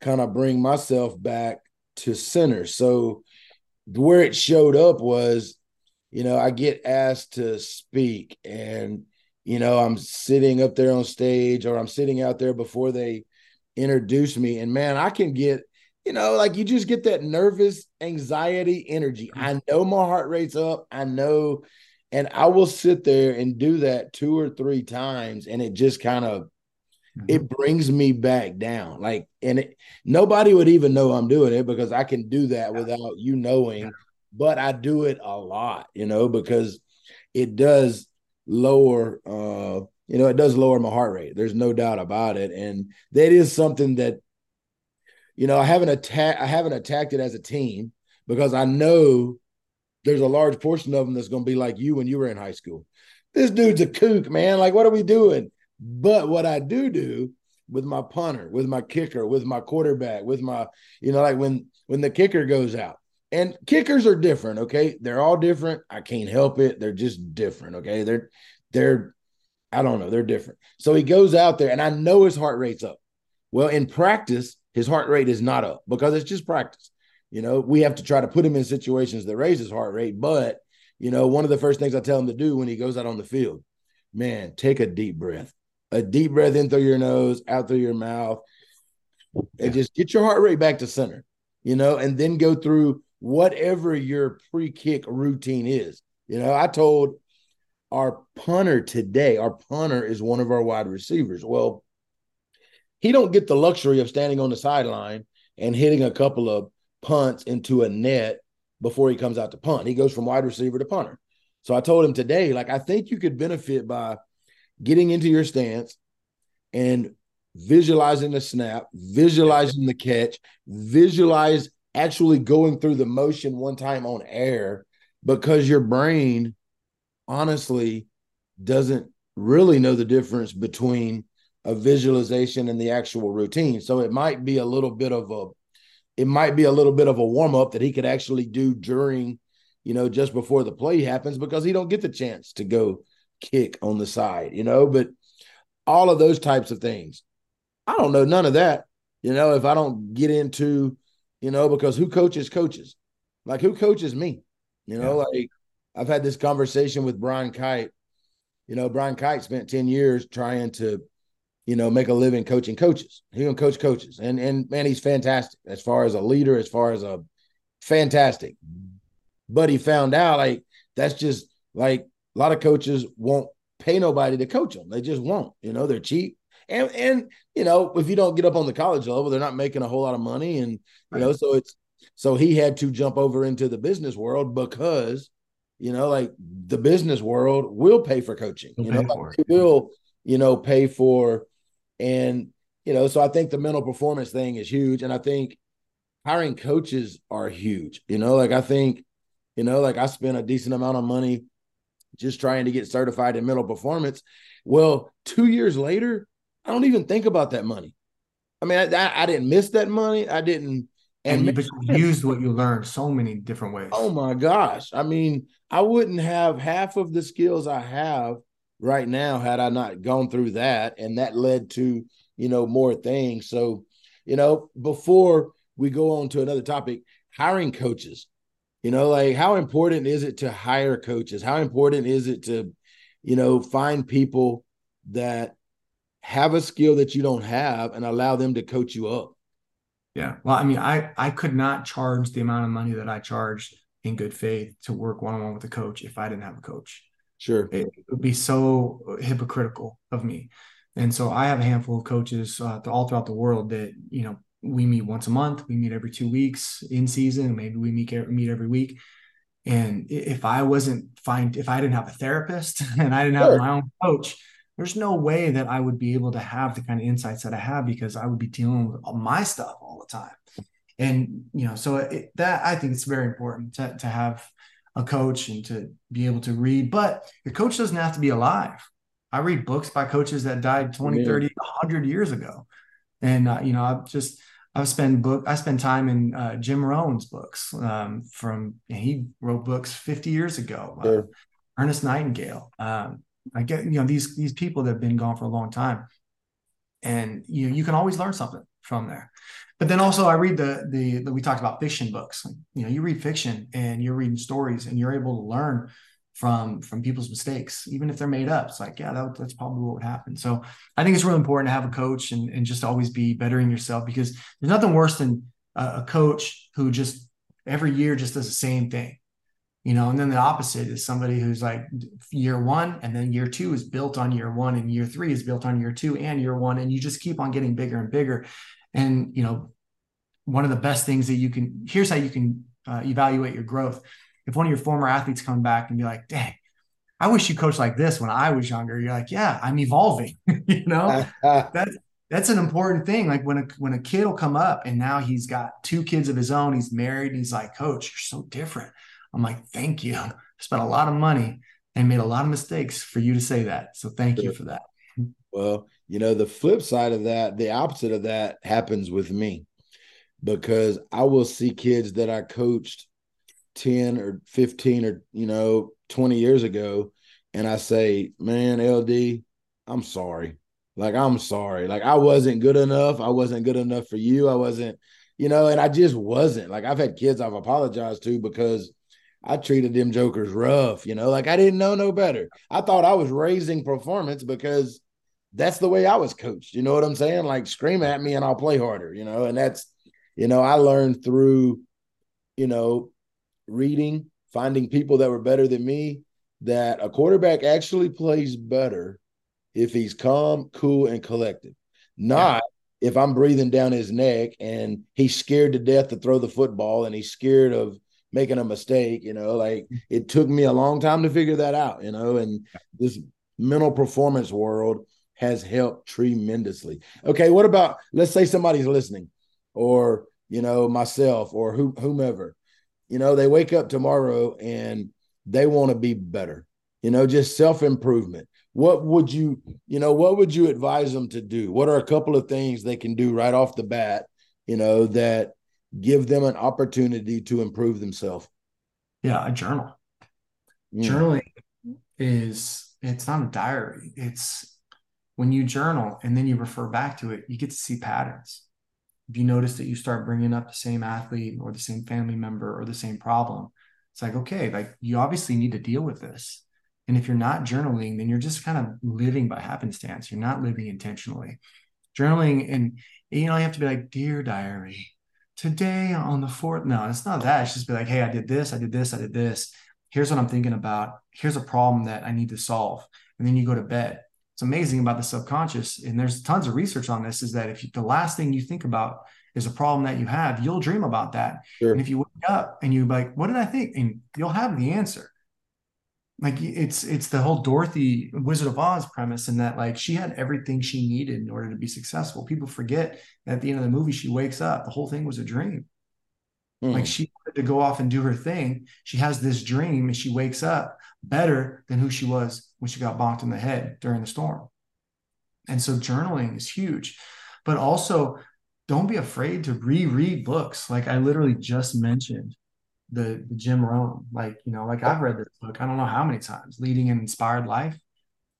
kind of bring myself back to center. So where it showed up was, you know, I get asked to speak and you know, I'm sitting up there on stage or I'm sitting out there before they introduce me and man, I can get you know, like you just get that nervous anxiety energy. Mm-hmm. I know my heart rate's up. I know, and I will sit there and do that two or three times, and it just kind of mm-hmm. it brings me back down. Like, and it, nobody would even know I'm doing it because I can do that without you knowing. But I do it a lot, you know, because it does lower uh you know it does lower my heart rate there's no doubt about it and that is something that you know, I haven't attacked I haven't attacked it as a team because I know there's a large portion of them that's going to be like you when you were in high school. This dude's a kook, man. Like, what are we doing? But what I do do with my punter, with my kicker, with my quarterback, with my, you know, like when when the kicker goes out. And kickers are different, okay? They're all different. I can't help it. They're just different, okay? They're they're I don't know, they're different. So he goes out there and I know his heart rate's up. Well, in practice, his heart rate is not up because it's just practice. You know, we have to try to put him in situations that raise his heart rate. But, you know, one of the first things I tell him to do when he goes out on the field, man, take a deep breath, a deep breath in through your nose, out through your mouth, and just get your heart rate back to center, you know, and then go through whatever your pre kick routine is. You know, I told our punter today, our punter is one of our wide receivers. Well, he don't get the luxury of standing on the sideline and hitting a couple of punts into a net before he comes out to punt. He goes from wide receiver to punter. So I told him today, like, I think you could benefit by getting into your stance and visualizing the snap, visualizing the catch, visualize actually going through the motion one time on air because your brain honestly doesn't really know the difference between a visualization and the actual routine. So it might be a little bit of a it might be a little bit of a warm up that he could actually do during, you know, just before the play happens because he don't get the chance to go kick on the side, you know, but all of those types of things. I don't know none of that, you know, if I don't get into, you know, because who coaches coaches? Like who coaches me? You know, yeah. like I've had this conversation with Brian Kite. You know, Brian Kite spent 10 years trying to you know, make a living coaching coaches. He can coach coaches, and and man, he's fantastic as far as a leader, as far as a fantastic. but he found out like that's just like a lot of coaches won't pay nobody to coach them. They just won't. You know, they're cheap. And and you know, if you don't get up on the college level, they're not making a whole lot of money. And you right. know, so it's so he had to jump over into the business world because you know, like the business world will pay for coaching. you know, like will, you know, pay for and you know, so I think the mental performance thing is huge. And I think hiring coaches are huge. You know, like I think, you know, like I spent a decent amount of money just trying to get certified in mental performance. Well, two years later, I don't even think about that money. I mean, I, I didn't miss that money. I didn't. And, and you used what you learned so many different ways. Oh my gosh. I mean, I wouldn't have half of the skills I have right now had I not gone through that. And that led to, you know, more things. So, you know, before we go on to another topic, hiring coaches. You know, like how important is it to hire coaches? How important is it to, you know, find people that have a skill that you don't have and allow them to coach you up? Yeah. Well, I mean, I I could not charge the amount of money that I charged in good faith to work one on one with a coach if I didn't have a coach. Sure. It would be so hypocritical of me. And so I have a handful of coaches uh, all throughout the world that, you know, we meet once a month, we meet every two weeks in season, maybe we meet meet every week. And if I wasn't find if I didn't have a therapist (laughs) and I didn't have sure. my own coach, there's no way that I would be able to have the kind of insights that I have because I would be dealing with all my stuff all the time. And you know, so it, that I think it's very important to to have a coach and to be able to read, but your coach doesn't have to be alive. I read books by coaches that died 20, 30, 100 years ago. And uh, you know, I've just I've spent book I spend time in uh, Jim Rohn's books um, from he wrote books 50 years ago. Uh. Uh, Ernest Nightingale. Um, I get you know these these people that have been gone for a long time, and you know you can always learn something from there. But then also I read the the, we talked about fiction books. You know, you read fiction and you're reading stories and you're able to learn from from people's mistakes, even if they're made up. It's like, yeah, that, that's probably what would happen. So I think it's really important to have a coach and, and just always be bettering yourself because there's nothing worse than a, a coach who just every year just does the same thing. You know, and then the opposite is somebody who's like year one, and then year two is built on year one, and year three is built on year two and year one, and you just keep on getting bigger and bigger. And you know, one of the best things that you can here's how you can uh, evaluate your growth if one of your former athletes come back and be like, dang, I wish you coached like this when I was younger. You're like, yeah, I'm evolving. (laughs) you know, (laughs) that's that's an important thing. Like when a when a kid will come up and now he's got two kids of his own, he's married, and he's like, Coach, you're so different. I'm like, thank you. I spent a lot of money and made a lot of mistakes for you to say that. So thank you for that. Well, you know, the flip side of that, the opposite of that happens with me because I will see kids that I coached 10 or 15 or you know 20 years ago and i say man ld i'm sorry. Like i'm sorry. Like i wasn't good enough. I wasn't good enough for you. I wasn't you know and i just wasn't. Like i've had kids i've apologized to because i treated them jokers rough you know? Like i didn't know no better. I thought i was raising performance because that's the way i was coached you know what i'm saying like scream at me and i'll play harder you know and that's you know i learned through you know reading, finding people that were better than me, that a quarterback actually plays better if he's calm, cool, and collected. Not yeah. if I'm breathing down his neck and he's scared to death to throw the football and he's scared of making a mistake. You know, like it took me a long time to figure that out, you know, and this mental performance world has helped tremendously. Okay, what about let's say somebody's listening or you know myself or who, whomever you know, they wake up tomorrow and they want to be better. You know, just self improvement. What would you, you know, what would you advise them to do? What are a couple of things they can do right off the bat, you know, that give them an opportunity to improve themselves? Yeah, a journal. Mm. Journaling is it's not a diary. It's when you journal and then you refer back to it, you get to see patterns if you notice that you start bringing up the same athlete or the same family member or the same problem it's like okay like you obviously need to deal with this and if you're not journaling then you're just kind of living by happenstance you're not living intentionally journaling and you know you have to be like dear diary today on the fourth. No, it's not that. It's just be like, hey, I did this, I did this, I did this. Here's what I'm thinking about. Here's a problem that I need to solve. And then you go to bed. It's amazing about the subconscious, and there's tons of research on this. Is that if you, the last thing you think about is a problem that you have, you'll dream about that. Sure. And if you wake up and you're like, what did I think? And you'll have the answer. Like it's it's the whole Dorothy Wizard of Oz premise in that like she had everything she needed in order to be successful. People forget at the end of the movie she wakes up. The whole thing was a dream. Mm. Like she wanted to go off and do her thing. She has this dream and she wakes up better than who she was when she got bonked in the head during the storm. And so journaling is huge. But also don't be afraid to reread books. Like I literally just mentioned the, the Jim Rohn. Like, you know, like I've read this book, I don't know how many times, Leading an Inspired Life,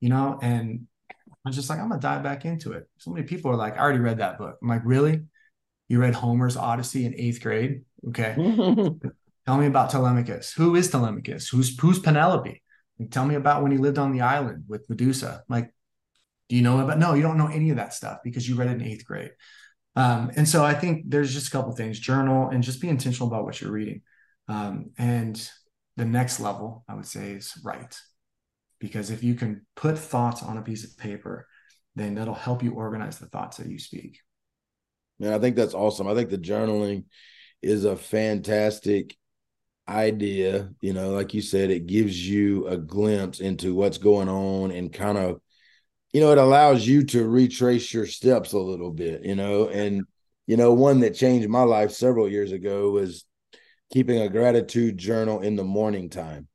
you know, and I was just like, I'm gonna dive back into it. So many people are like, I already read that book. I'm like, really? You read Homer's Odyssey in eighth grade? Okay. (laughs) tell me about Telemachus. Who is Telemachus? Who's who's Penelope? Like, tell me about when he lived on the island with Medusa. Like, do you know about? No, you don't know any of that stuff because you read it in eighth grade. Um, and so I think there's just a couple things: journal and just be intentional about what you're reading. Um, and the next level, I would say, is write, because if you can put thoughts on a piece of paper, then that'll help you organize the thoughts that you speak. Man, I think that's awesome. I think the journaling is a fantastic idea. You know, like you said, it gives you a glimpse into what's going on and kind of you know, it allows you to retrace your steps a little bit, you know, and you know, one that changed my life several years ago was keeping a gratitude journal in the morning time.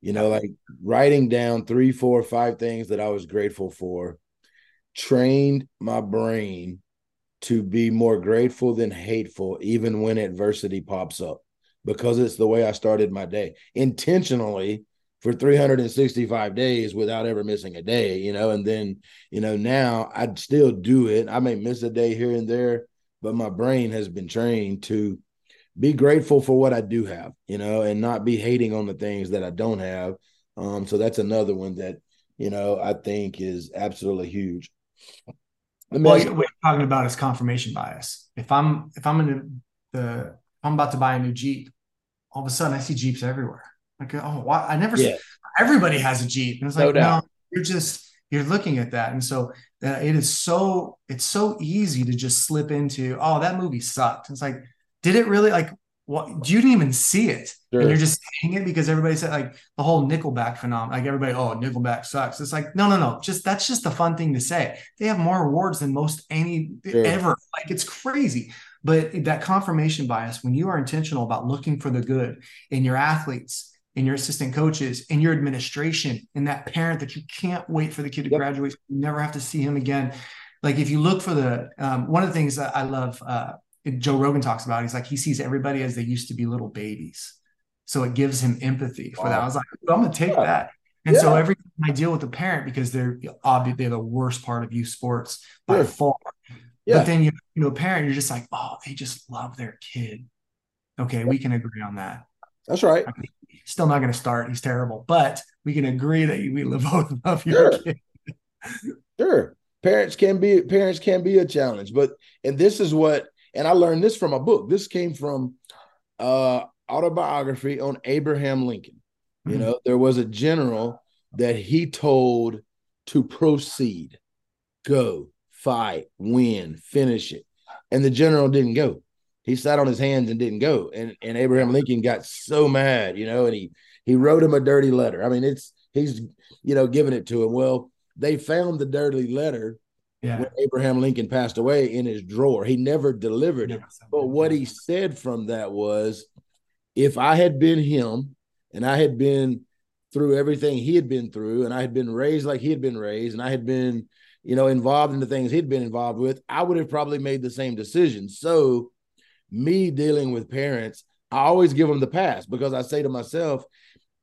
You know, like writing down three, four, five things that I was grateful for, trained my brain to be more grateful than hateful, even when adversity pops up, because it's the way I started my day intentionally for 365 days without ever missing a day, you know. And then, you know, now I'd still do it. I may miss a day here and there, but my brain has been trained to be grateful for what I do have, you know, and not be hating on the things that I don't have. Um, so that's another one that, you know, I think is absolutely huge. Well, what you're talking about is confirmation bias. If I'm if I'm in the I'm about to buy a new Jeep, all of a sudden I see Jeeps everywhere. Like, oh, why? I never. Yeah. Everybody has a Jeep, and it's like, no, no, you're just you're looking at that, and so uh, it is so it's so easy to just slip into, oh, that movie sucked. It's like, did it really? Like, what? You didn't even see it, sure. and you're just saying it because everybody said like the whole Nickelback phenomenon. Like everybody, oh, Nickelback sucks. It's like, no, no, no. Just that's just a fun thing to say. They have more awards than most any sure. ever. Like it's crazy. But that confirmation bias, when you are intentional about looking for the good in your athletes in your assistant coaches in your administration in that parent that you can't wait for the kid to yep. graduate you never have to see him again like if you look for the um, one of the things that i love uh, joe rogan talks about he's like he sees everybody as they used to be little babies so it gives him empathy for wow. that i was like i'm gonna take yeah. that and yeah. so every time i deal with a parent because they're obviously they're the worst part of youth sports by far yeah. but then you, you know a parent you're just like oh they just love their kid okay we can agree on that that's right I mean, still not going to start. He's terrible, but we can agree that we (laughs) both love your sure. kid. sure. Parents can be parents can be a challenge, but and this is what and I learned this from a book. This came from uh autobiography on Abraham Lincoln. Mm-hmm. You know, there was a general that he told to proceed, go, fight, win, finish it. And the general didn't go he sat on his hands and didn't go. And and Abraham Lincoln got so mad, you know, and he he wrote him a dirty letter. I mean, it's he's you know giving it to him. Well, they found the dirty letter yeah. when Abraham Lincoln passed away in his drawer. He never delivered never it. But what he said from that was, if I had been him and I had been through everything he had been through, and I had been raised like he had been raised, and I had been, you know, involved in the things he'd been involved with, I would have probably made the same decision. So me dealing with parents, I always give them the pass because I say to myself,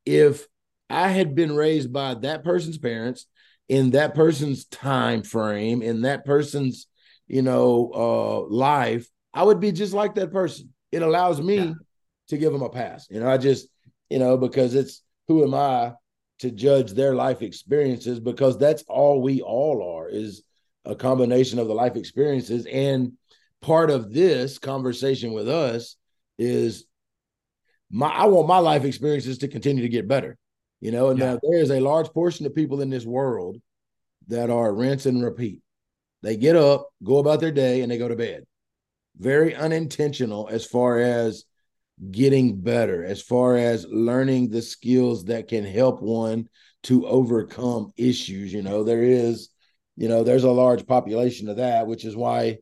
if I had been raised by that person's parents in that person's time frame, in that person's, you know, uh, life, I would be just like that person. It allows me yeah. to give them a pass. You know, I just, you know, because it's who am I to judge their life experiences because that's all we all are is a combination of the life experiences and part of this conversation with us is my I want my life experiences to continue to get better. You know, and yeah. there is a large portion of people in this world that are rinse and repeat. They get up, go about their day, and they go to bed. Very unintentional as far as getting better, as far as learning the skills that can help one to overcome issues. You know, there is, you know, there's a large population of that, which is why,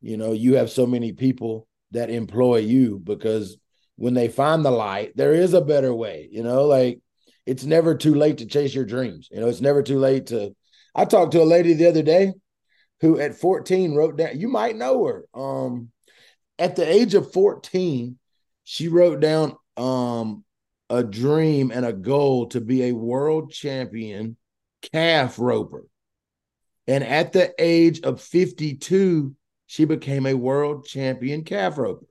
you know, you have so many people that employ you because when they find the light, there is a better way, you know, like it's never too late to chase your dreams. You know, it's never too late to. I talked to a lady the other day who at 14 wrote down, you might know her. Um, at the age of 14, she wrote down um a dream and a goal to be a world champion calf roper. And at the age of 52, she became a world champion calf roper.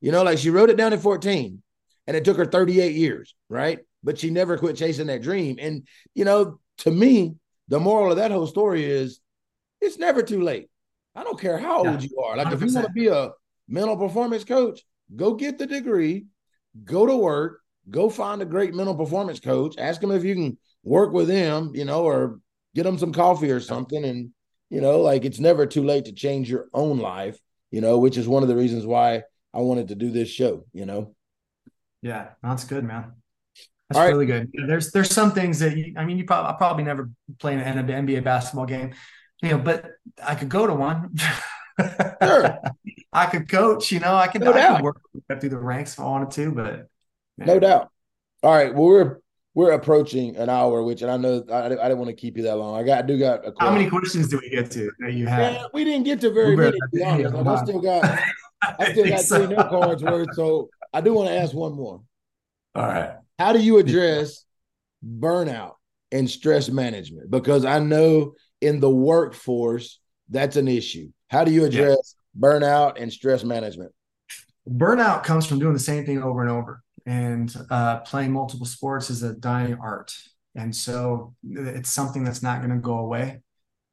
You know, like she wrote it down at 14 and it took her 38 years, right? But she never quit chasing that dream. And, you know, to me, the moral of that whole story is it's never too late. I don't care how old you are. Like, 100%. if you want to be a mental performance coach, go get the degree, go to work, go find a great mental performance coach, ask them if you can work with them, you know, or get them some coffee or something. And, you know, like it's never too late to change your own life, you know, which is one of the reasons why I wanted to do this show, you know? Yeah, that's good, man. That's All really good. There's there's some things that you, I mean, you probably I'll probably never play an NBA basketball game, you know, but I could go to one. (laughs) sure. I could coach, you know, I could, no I could work through the ranks if I wanted to, but man. no doubt. All right. Well, we're we're approaching an hour, which and I know I, I didn't want to keep you that long. I got I do got a question. How many questions do we get to that you have? Yeah, we didn't get to very many. Like, (laughs) I still got I still got so. three new cards worth. So I do want to ask one more. All right. How do you address burnout and stress management? Because I know in the workforce that's an issue. How do you address. Burnout and stress management? Burnout comes from doing the same thing over and over, and uh, playing multiple sports is a dying art. And so it's something that's not going to go away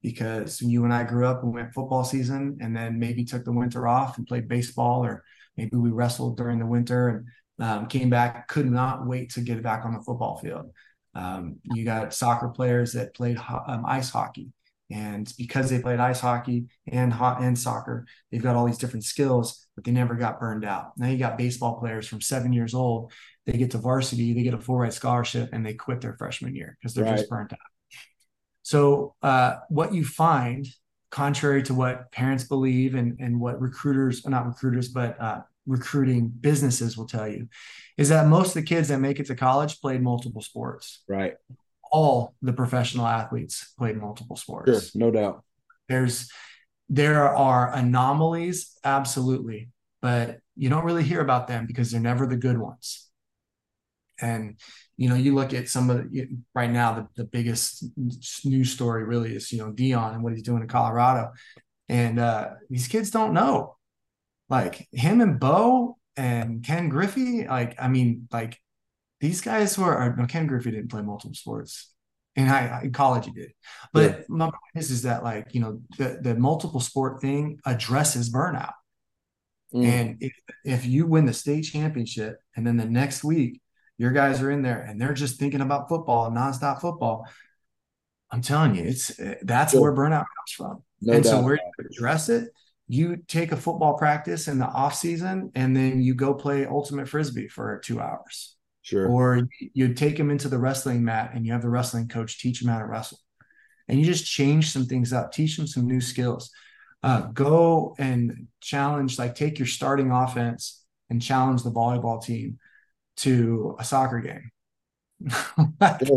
because you and I grew up and went football season and then maybe took the winter off and played baseball or maybe we wrestled during the winter and um, came back, could not wait to get back on the football field. Um, you got soccer players that played ho- um, ice hockey. And because they played ice hockey and hot and soccer, they've got all these different skills, but they never got burned out. Now you got baseball players from seven years old, they get to varsity, they get a full ride scholarship, and they quit their freshman year because they're right. just burnt out. So uh, what you find, contrary to what parents believe and, and what recruiters, not recruiters, but uh, recruiting businesses will tell you, is that most of the kids that make it to college played multiple sports. Right. All the professional athletes played multiple sports. Sure, no doubt. There's there are anomalies, absolutely, but you don't really hear about them because they're never the good ones. And you know, you look at some of the, right now, the, the biggest news story really is, you know, Deion and what he's doing in Colorado. And uh, these kids don't know. Like him and Bo and Ken Griffey, like, I mean, like these guys who are, no, Ken Griffey didn't play multiple sports. In high in college, he did. But yeah. my point is, is that like, you know, the, the multiple sport thing addresses burnout. Mm. And if, if you win the state championship and then the next week your guys are in there and they're just thinking about football and nonstop football. I'm telling you, it's that's sure. where burnout comes from. No and doubt. so where you address it, you take a football practice in the off season and then you go play ultimate frisbee for two hours. Sure. Or you take them into the wrestling mat and you have the wrestling coach teach them how to wrestle. And you just change some things up, teach them some new skills. Uh, go and challenge, like take your starting offense and challenge the volleyball team to a soccer game. (laughs)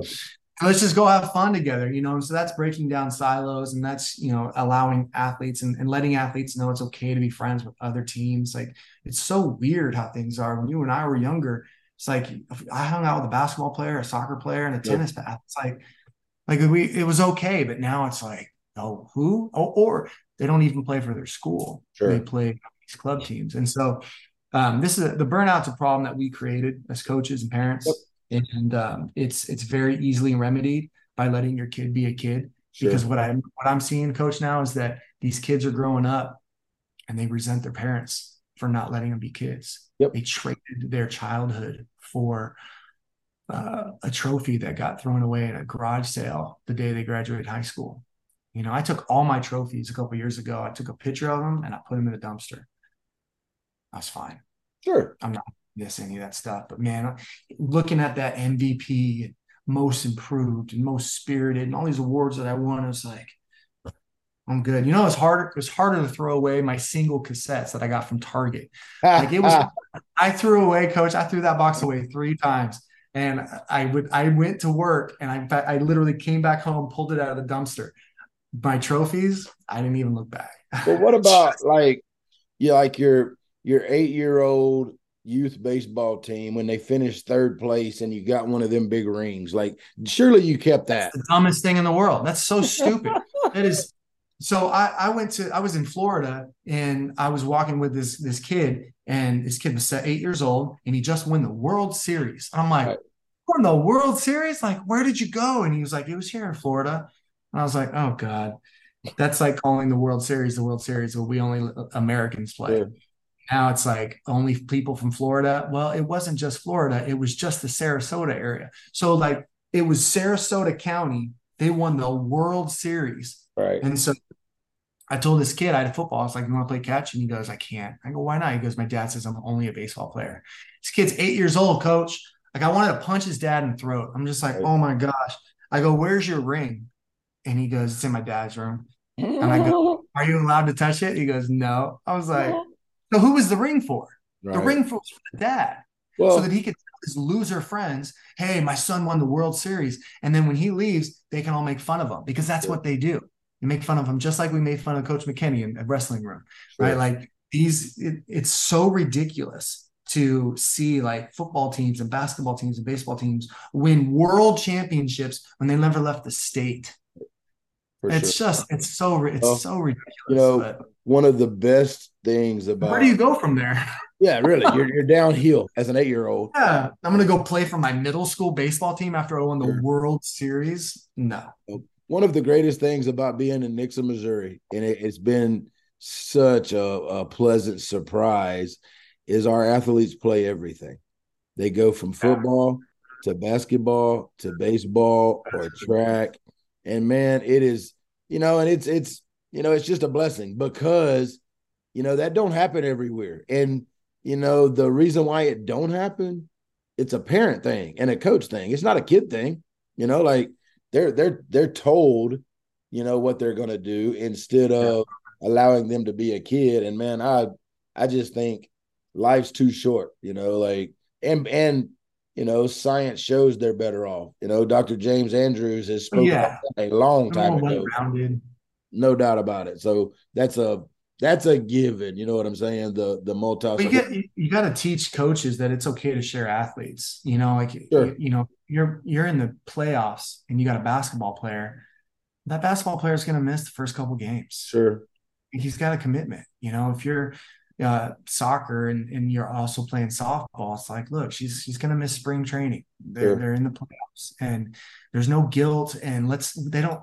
Let's just go have fun together, you know. So that's breaking down silos and that's, you know, allowing athletes and, and letting athletes know it's okay to be friends with other teams. Like it's so weird how things are. When you and I were younger, it's like I hung out with a basketball player, a soccer player, and a tennis path. It's like, like we it was okay, but now it's like, oh, who? Oh, or they don't even play for their school. Sure. They play these club teams. And so um, this is a, the burnout's a problem that we created as coaches and parents, yep. and um, it's it's very easily remedied by letting your kid be a kid. Sure. Because what I'm what I'm seeing, coach, now is that these kids are growing up and they resent their parents for not letting them be kids. Yep. They traded their childhood for uh, a trophy that got thrown away at a garage sale the day they graduated high school. You know, I took all my trophies a couple years ago. I took a picture of them and I put them in a dumpster. I was fine. Sure. I'm not miss any of that stuff. But man, looking at that MVP, most improved and most spirited, and all these awards that I won, I was like, I'm good. You know, it's harder. It was harder to throw away my single cassettes that I got from Target. Like it was, (laughs) I threw away, Coach. I threw that box away three times, and I would. I went to work, and I, I literally came back home, pulled it out of the dumpster. My trophies, I didn't even look back. But what (laughs) about like, you like your your eight year old youth baseball team when they finished third place and you got one of them big rings? Like, surely you kept that. That's the dumbest thing in the world. That's so stupid. (laughs) that is so I, I went to I was in Florida and I was walking with this this kid and this kid was eight years old and he just won the World Series. And I'm like, right. won the World Series? Like, where did you go? And he was like, it was here in Florida. And I was like, oh God, that's like calling the World Series the World Series. Well, we only uh, Americans play. Yeah. Now it's like only people from Florida. Well, it wasn't just Florida, it was just the Sarasota area. So, like, it was Sarasota County. They won the World Series. Right. And so I told this kid I had a football. I was like, "You want to play catch?" And he goes, "I can't." I go, "Why not?" He goes, "My dad says I'm only a baseball player." This kid's eight years old, coach. Like I wanted to punch his dad in the throat. I'm just like, "Oh my gosh!" I go, "Where's your ring?" And he goes, "It's in my dad's room." And I go, (laughs) "Are you allowed to touch it?" He goes, "No." I was like, "So who was the ring for?" Right. The ring for, was for the dad, well, so that he could tell his loser friends, "Hey, my son won the World Series," and then when he leaves, they can all make fun of him because that's what they do and make fun of him just like we made fun of Coach McKinney in a wrestling room, sure. right? Like these, it, it's so ridiculous to see like football teams and basketball teams and baseball teams win world championships when they never left the state. For it's sure. just it's so it's well, so ridiculous. You know, but, one of the best things about where do you go from there? Yeah, really. You're, you're downhill as an eight year old. (laughs) Yeah. I'm going to go play for my middle school baseball team after I won the sure. World Series. No one of the greatest things about being in Nixa, Missouri, and it, has been such a, a, pleasant surprise, is our athletes play everything. They go from football to basketball to baseball or track, and man, it is you know, and it's it's you know, it's just a blessing because you know that don't happen everywhere, and you know the reason why it don't happen, it's a parent thing and a coach thing. It's not a kid thing. You know, like they're they're they're told, you know, what they're gonna do instead of allowing them to be a kid. And man, I I just think life's too short, you know, like and and you know, science shows they're better off. You know, Dr. James Andrews has spoken yeah. a long time ago. No doubt about it. So that's a that's a given. You know what I'm saying? The the multi. you you, you got to teach coaches that it's okay to share athletes. You know, like sure. you, you, know, you're you're in the playoffs and you got a basketball player. That basketball player is going to miss the first couple games. Sure, he's got a commitment. You know, if you're uh, soccer and, and you're also playing softball, it's like, look, she's she's going to miss spring training. They're sure. they're in the playoffs, and there's no guilt. And let's they don't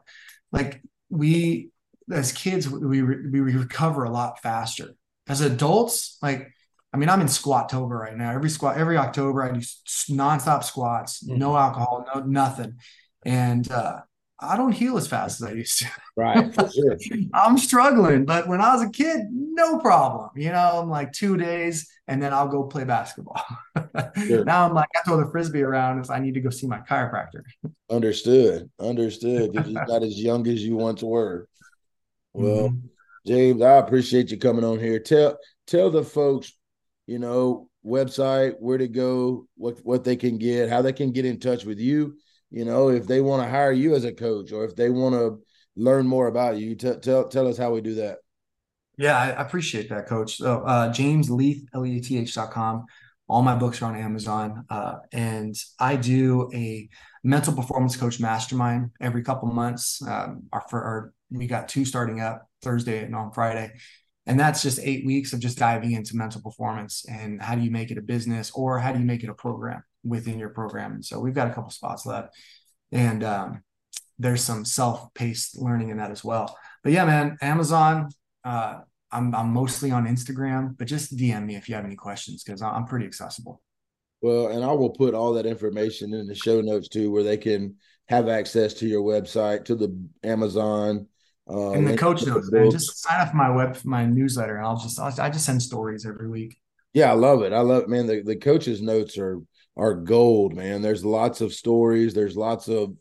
like we as kids we we recover a lot faster. As adults, like I mean, I'm in Squattober right now. Every squat, every October, I do nonstop squats, mm-hmm. no alcohol, no nothing, and uh, I don't heal as fast as I used to. Right, sure. (laughs) I'm struggling, but when I was a kid, no problem. You know, I'm like two days, and then I'll go play basketball. Sure. (laughs) now I'm like, I throw the frisbee around if I need to go see my chiropractor. Understood, understood. You're not as young as you once were. Well, mm-hmm. James, I appreciate you coming on here. Tell tell the folks, you know, website, where to go, what what they can get, how they can get in touch with you. You know, if they want to hire you as a coach, or if they want to learn more about you, t- tell tell us how we do that. Yeah, I appreciate that, Coach. So uh, James Leath, L-E-A-T-H dot com. All my books are on Amazon. Uh, and I do a mental performance coach mastermind every couple months. Um, our, for our we got two starting up Thursday and on Friday. And that's just eight weeks of just diving into mental performance and how do you make it a business or how do you make it a program within your program. And so we've got a couple spots left. And um, there's some self-paced learning in that as well. But yeah, man, Amazon, uh, I'm I'm mostly on Instagram, but just DM me if you have any questions because I'm pretty accessible. Well, and I will put all that information in the show notes too, where they can have access to your website, to the Amazon, uh, and the coach notes. Man, just sign up for my web, my newsletter, and I'll just I'll, I just send stories every week. Yeah, I love it. I love man. The the coaches notes are are gold, man. There's lots of stories. There's lots of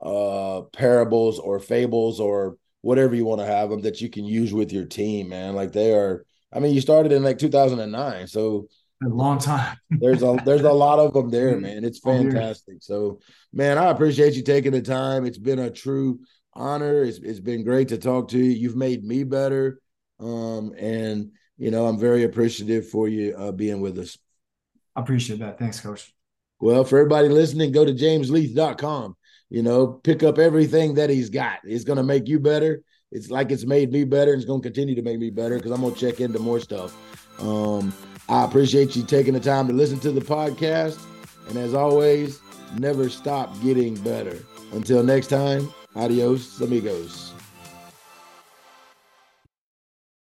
uh parables or fables or whatever you want to have them that you can use with your team, man. Like they are. I mean, you started in like 2009, so a long time. there's a there's a lot of them there, (laughs) man. It's fantastic. So, man, I appreciate you taking the time. It's been a true honor. It's it's been great to talk to you. You've made me better, um, and you know I'm very appreciative for you uh, being with us. I appreciate that. Thanks, Coach. Well, for everybody listening, go to jamesleath.com. You know, pick up everything that he's got. It's going to make you better. It's like it's made me better, and it's going to continue to make me better because I'm going to check into more stuff. Um, I appreciate you taking the time to listen to the podcast. And as always, never stop getting better. Until next time, adios, amigos.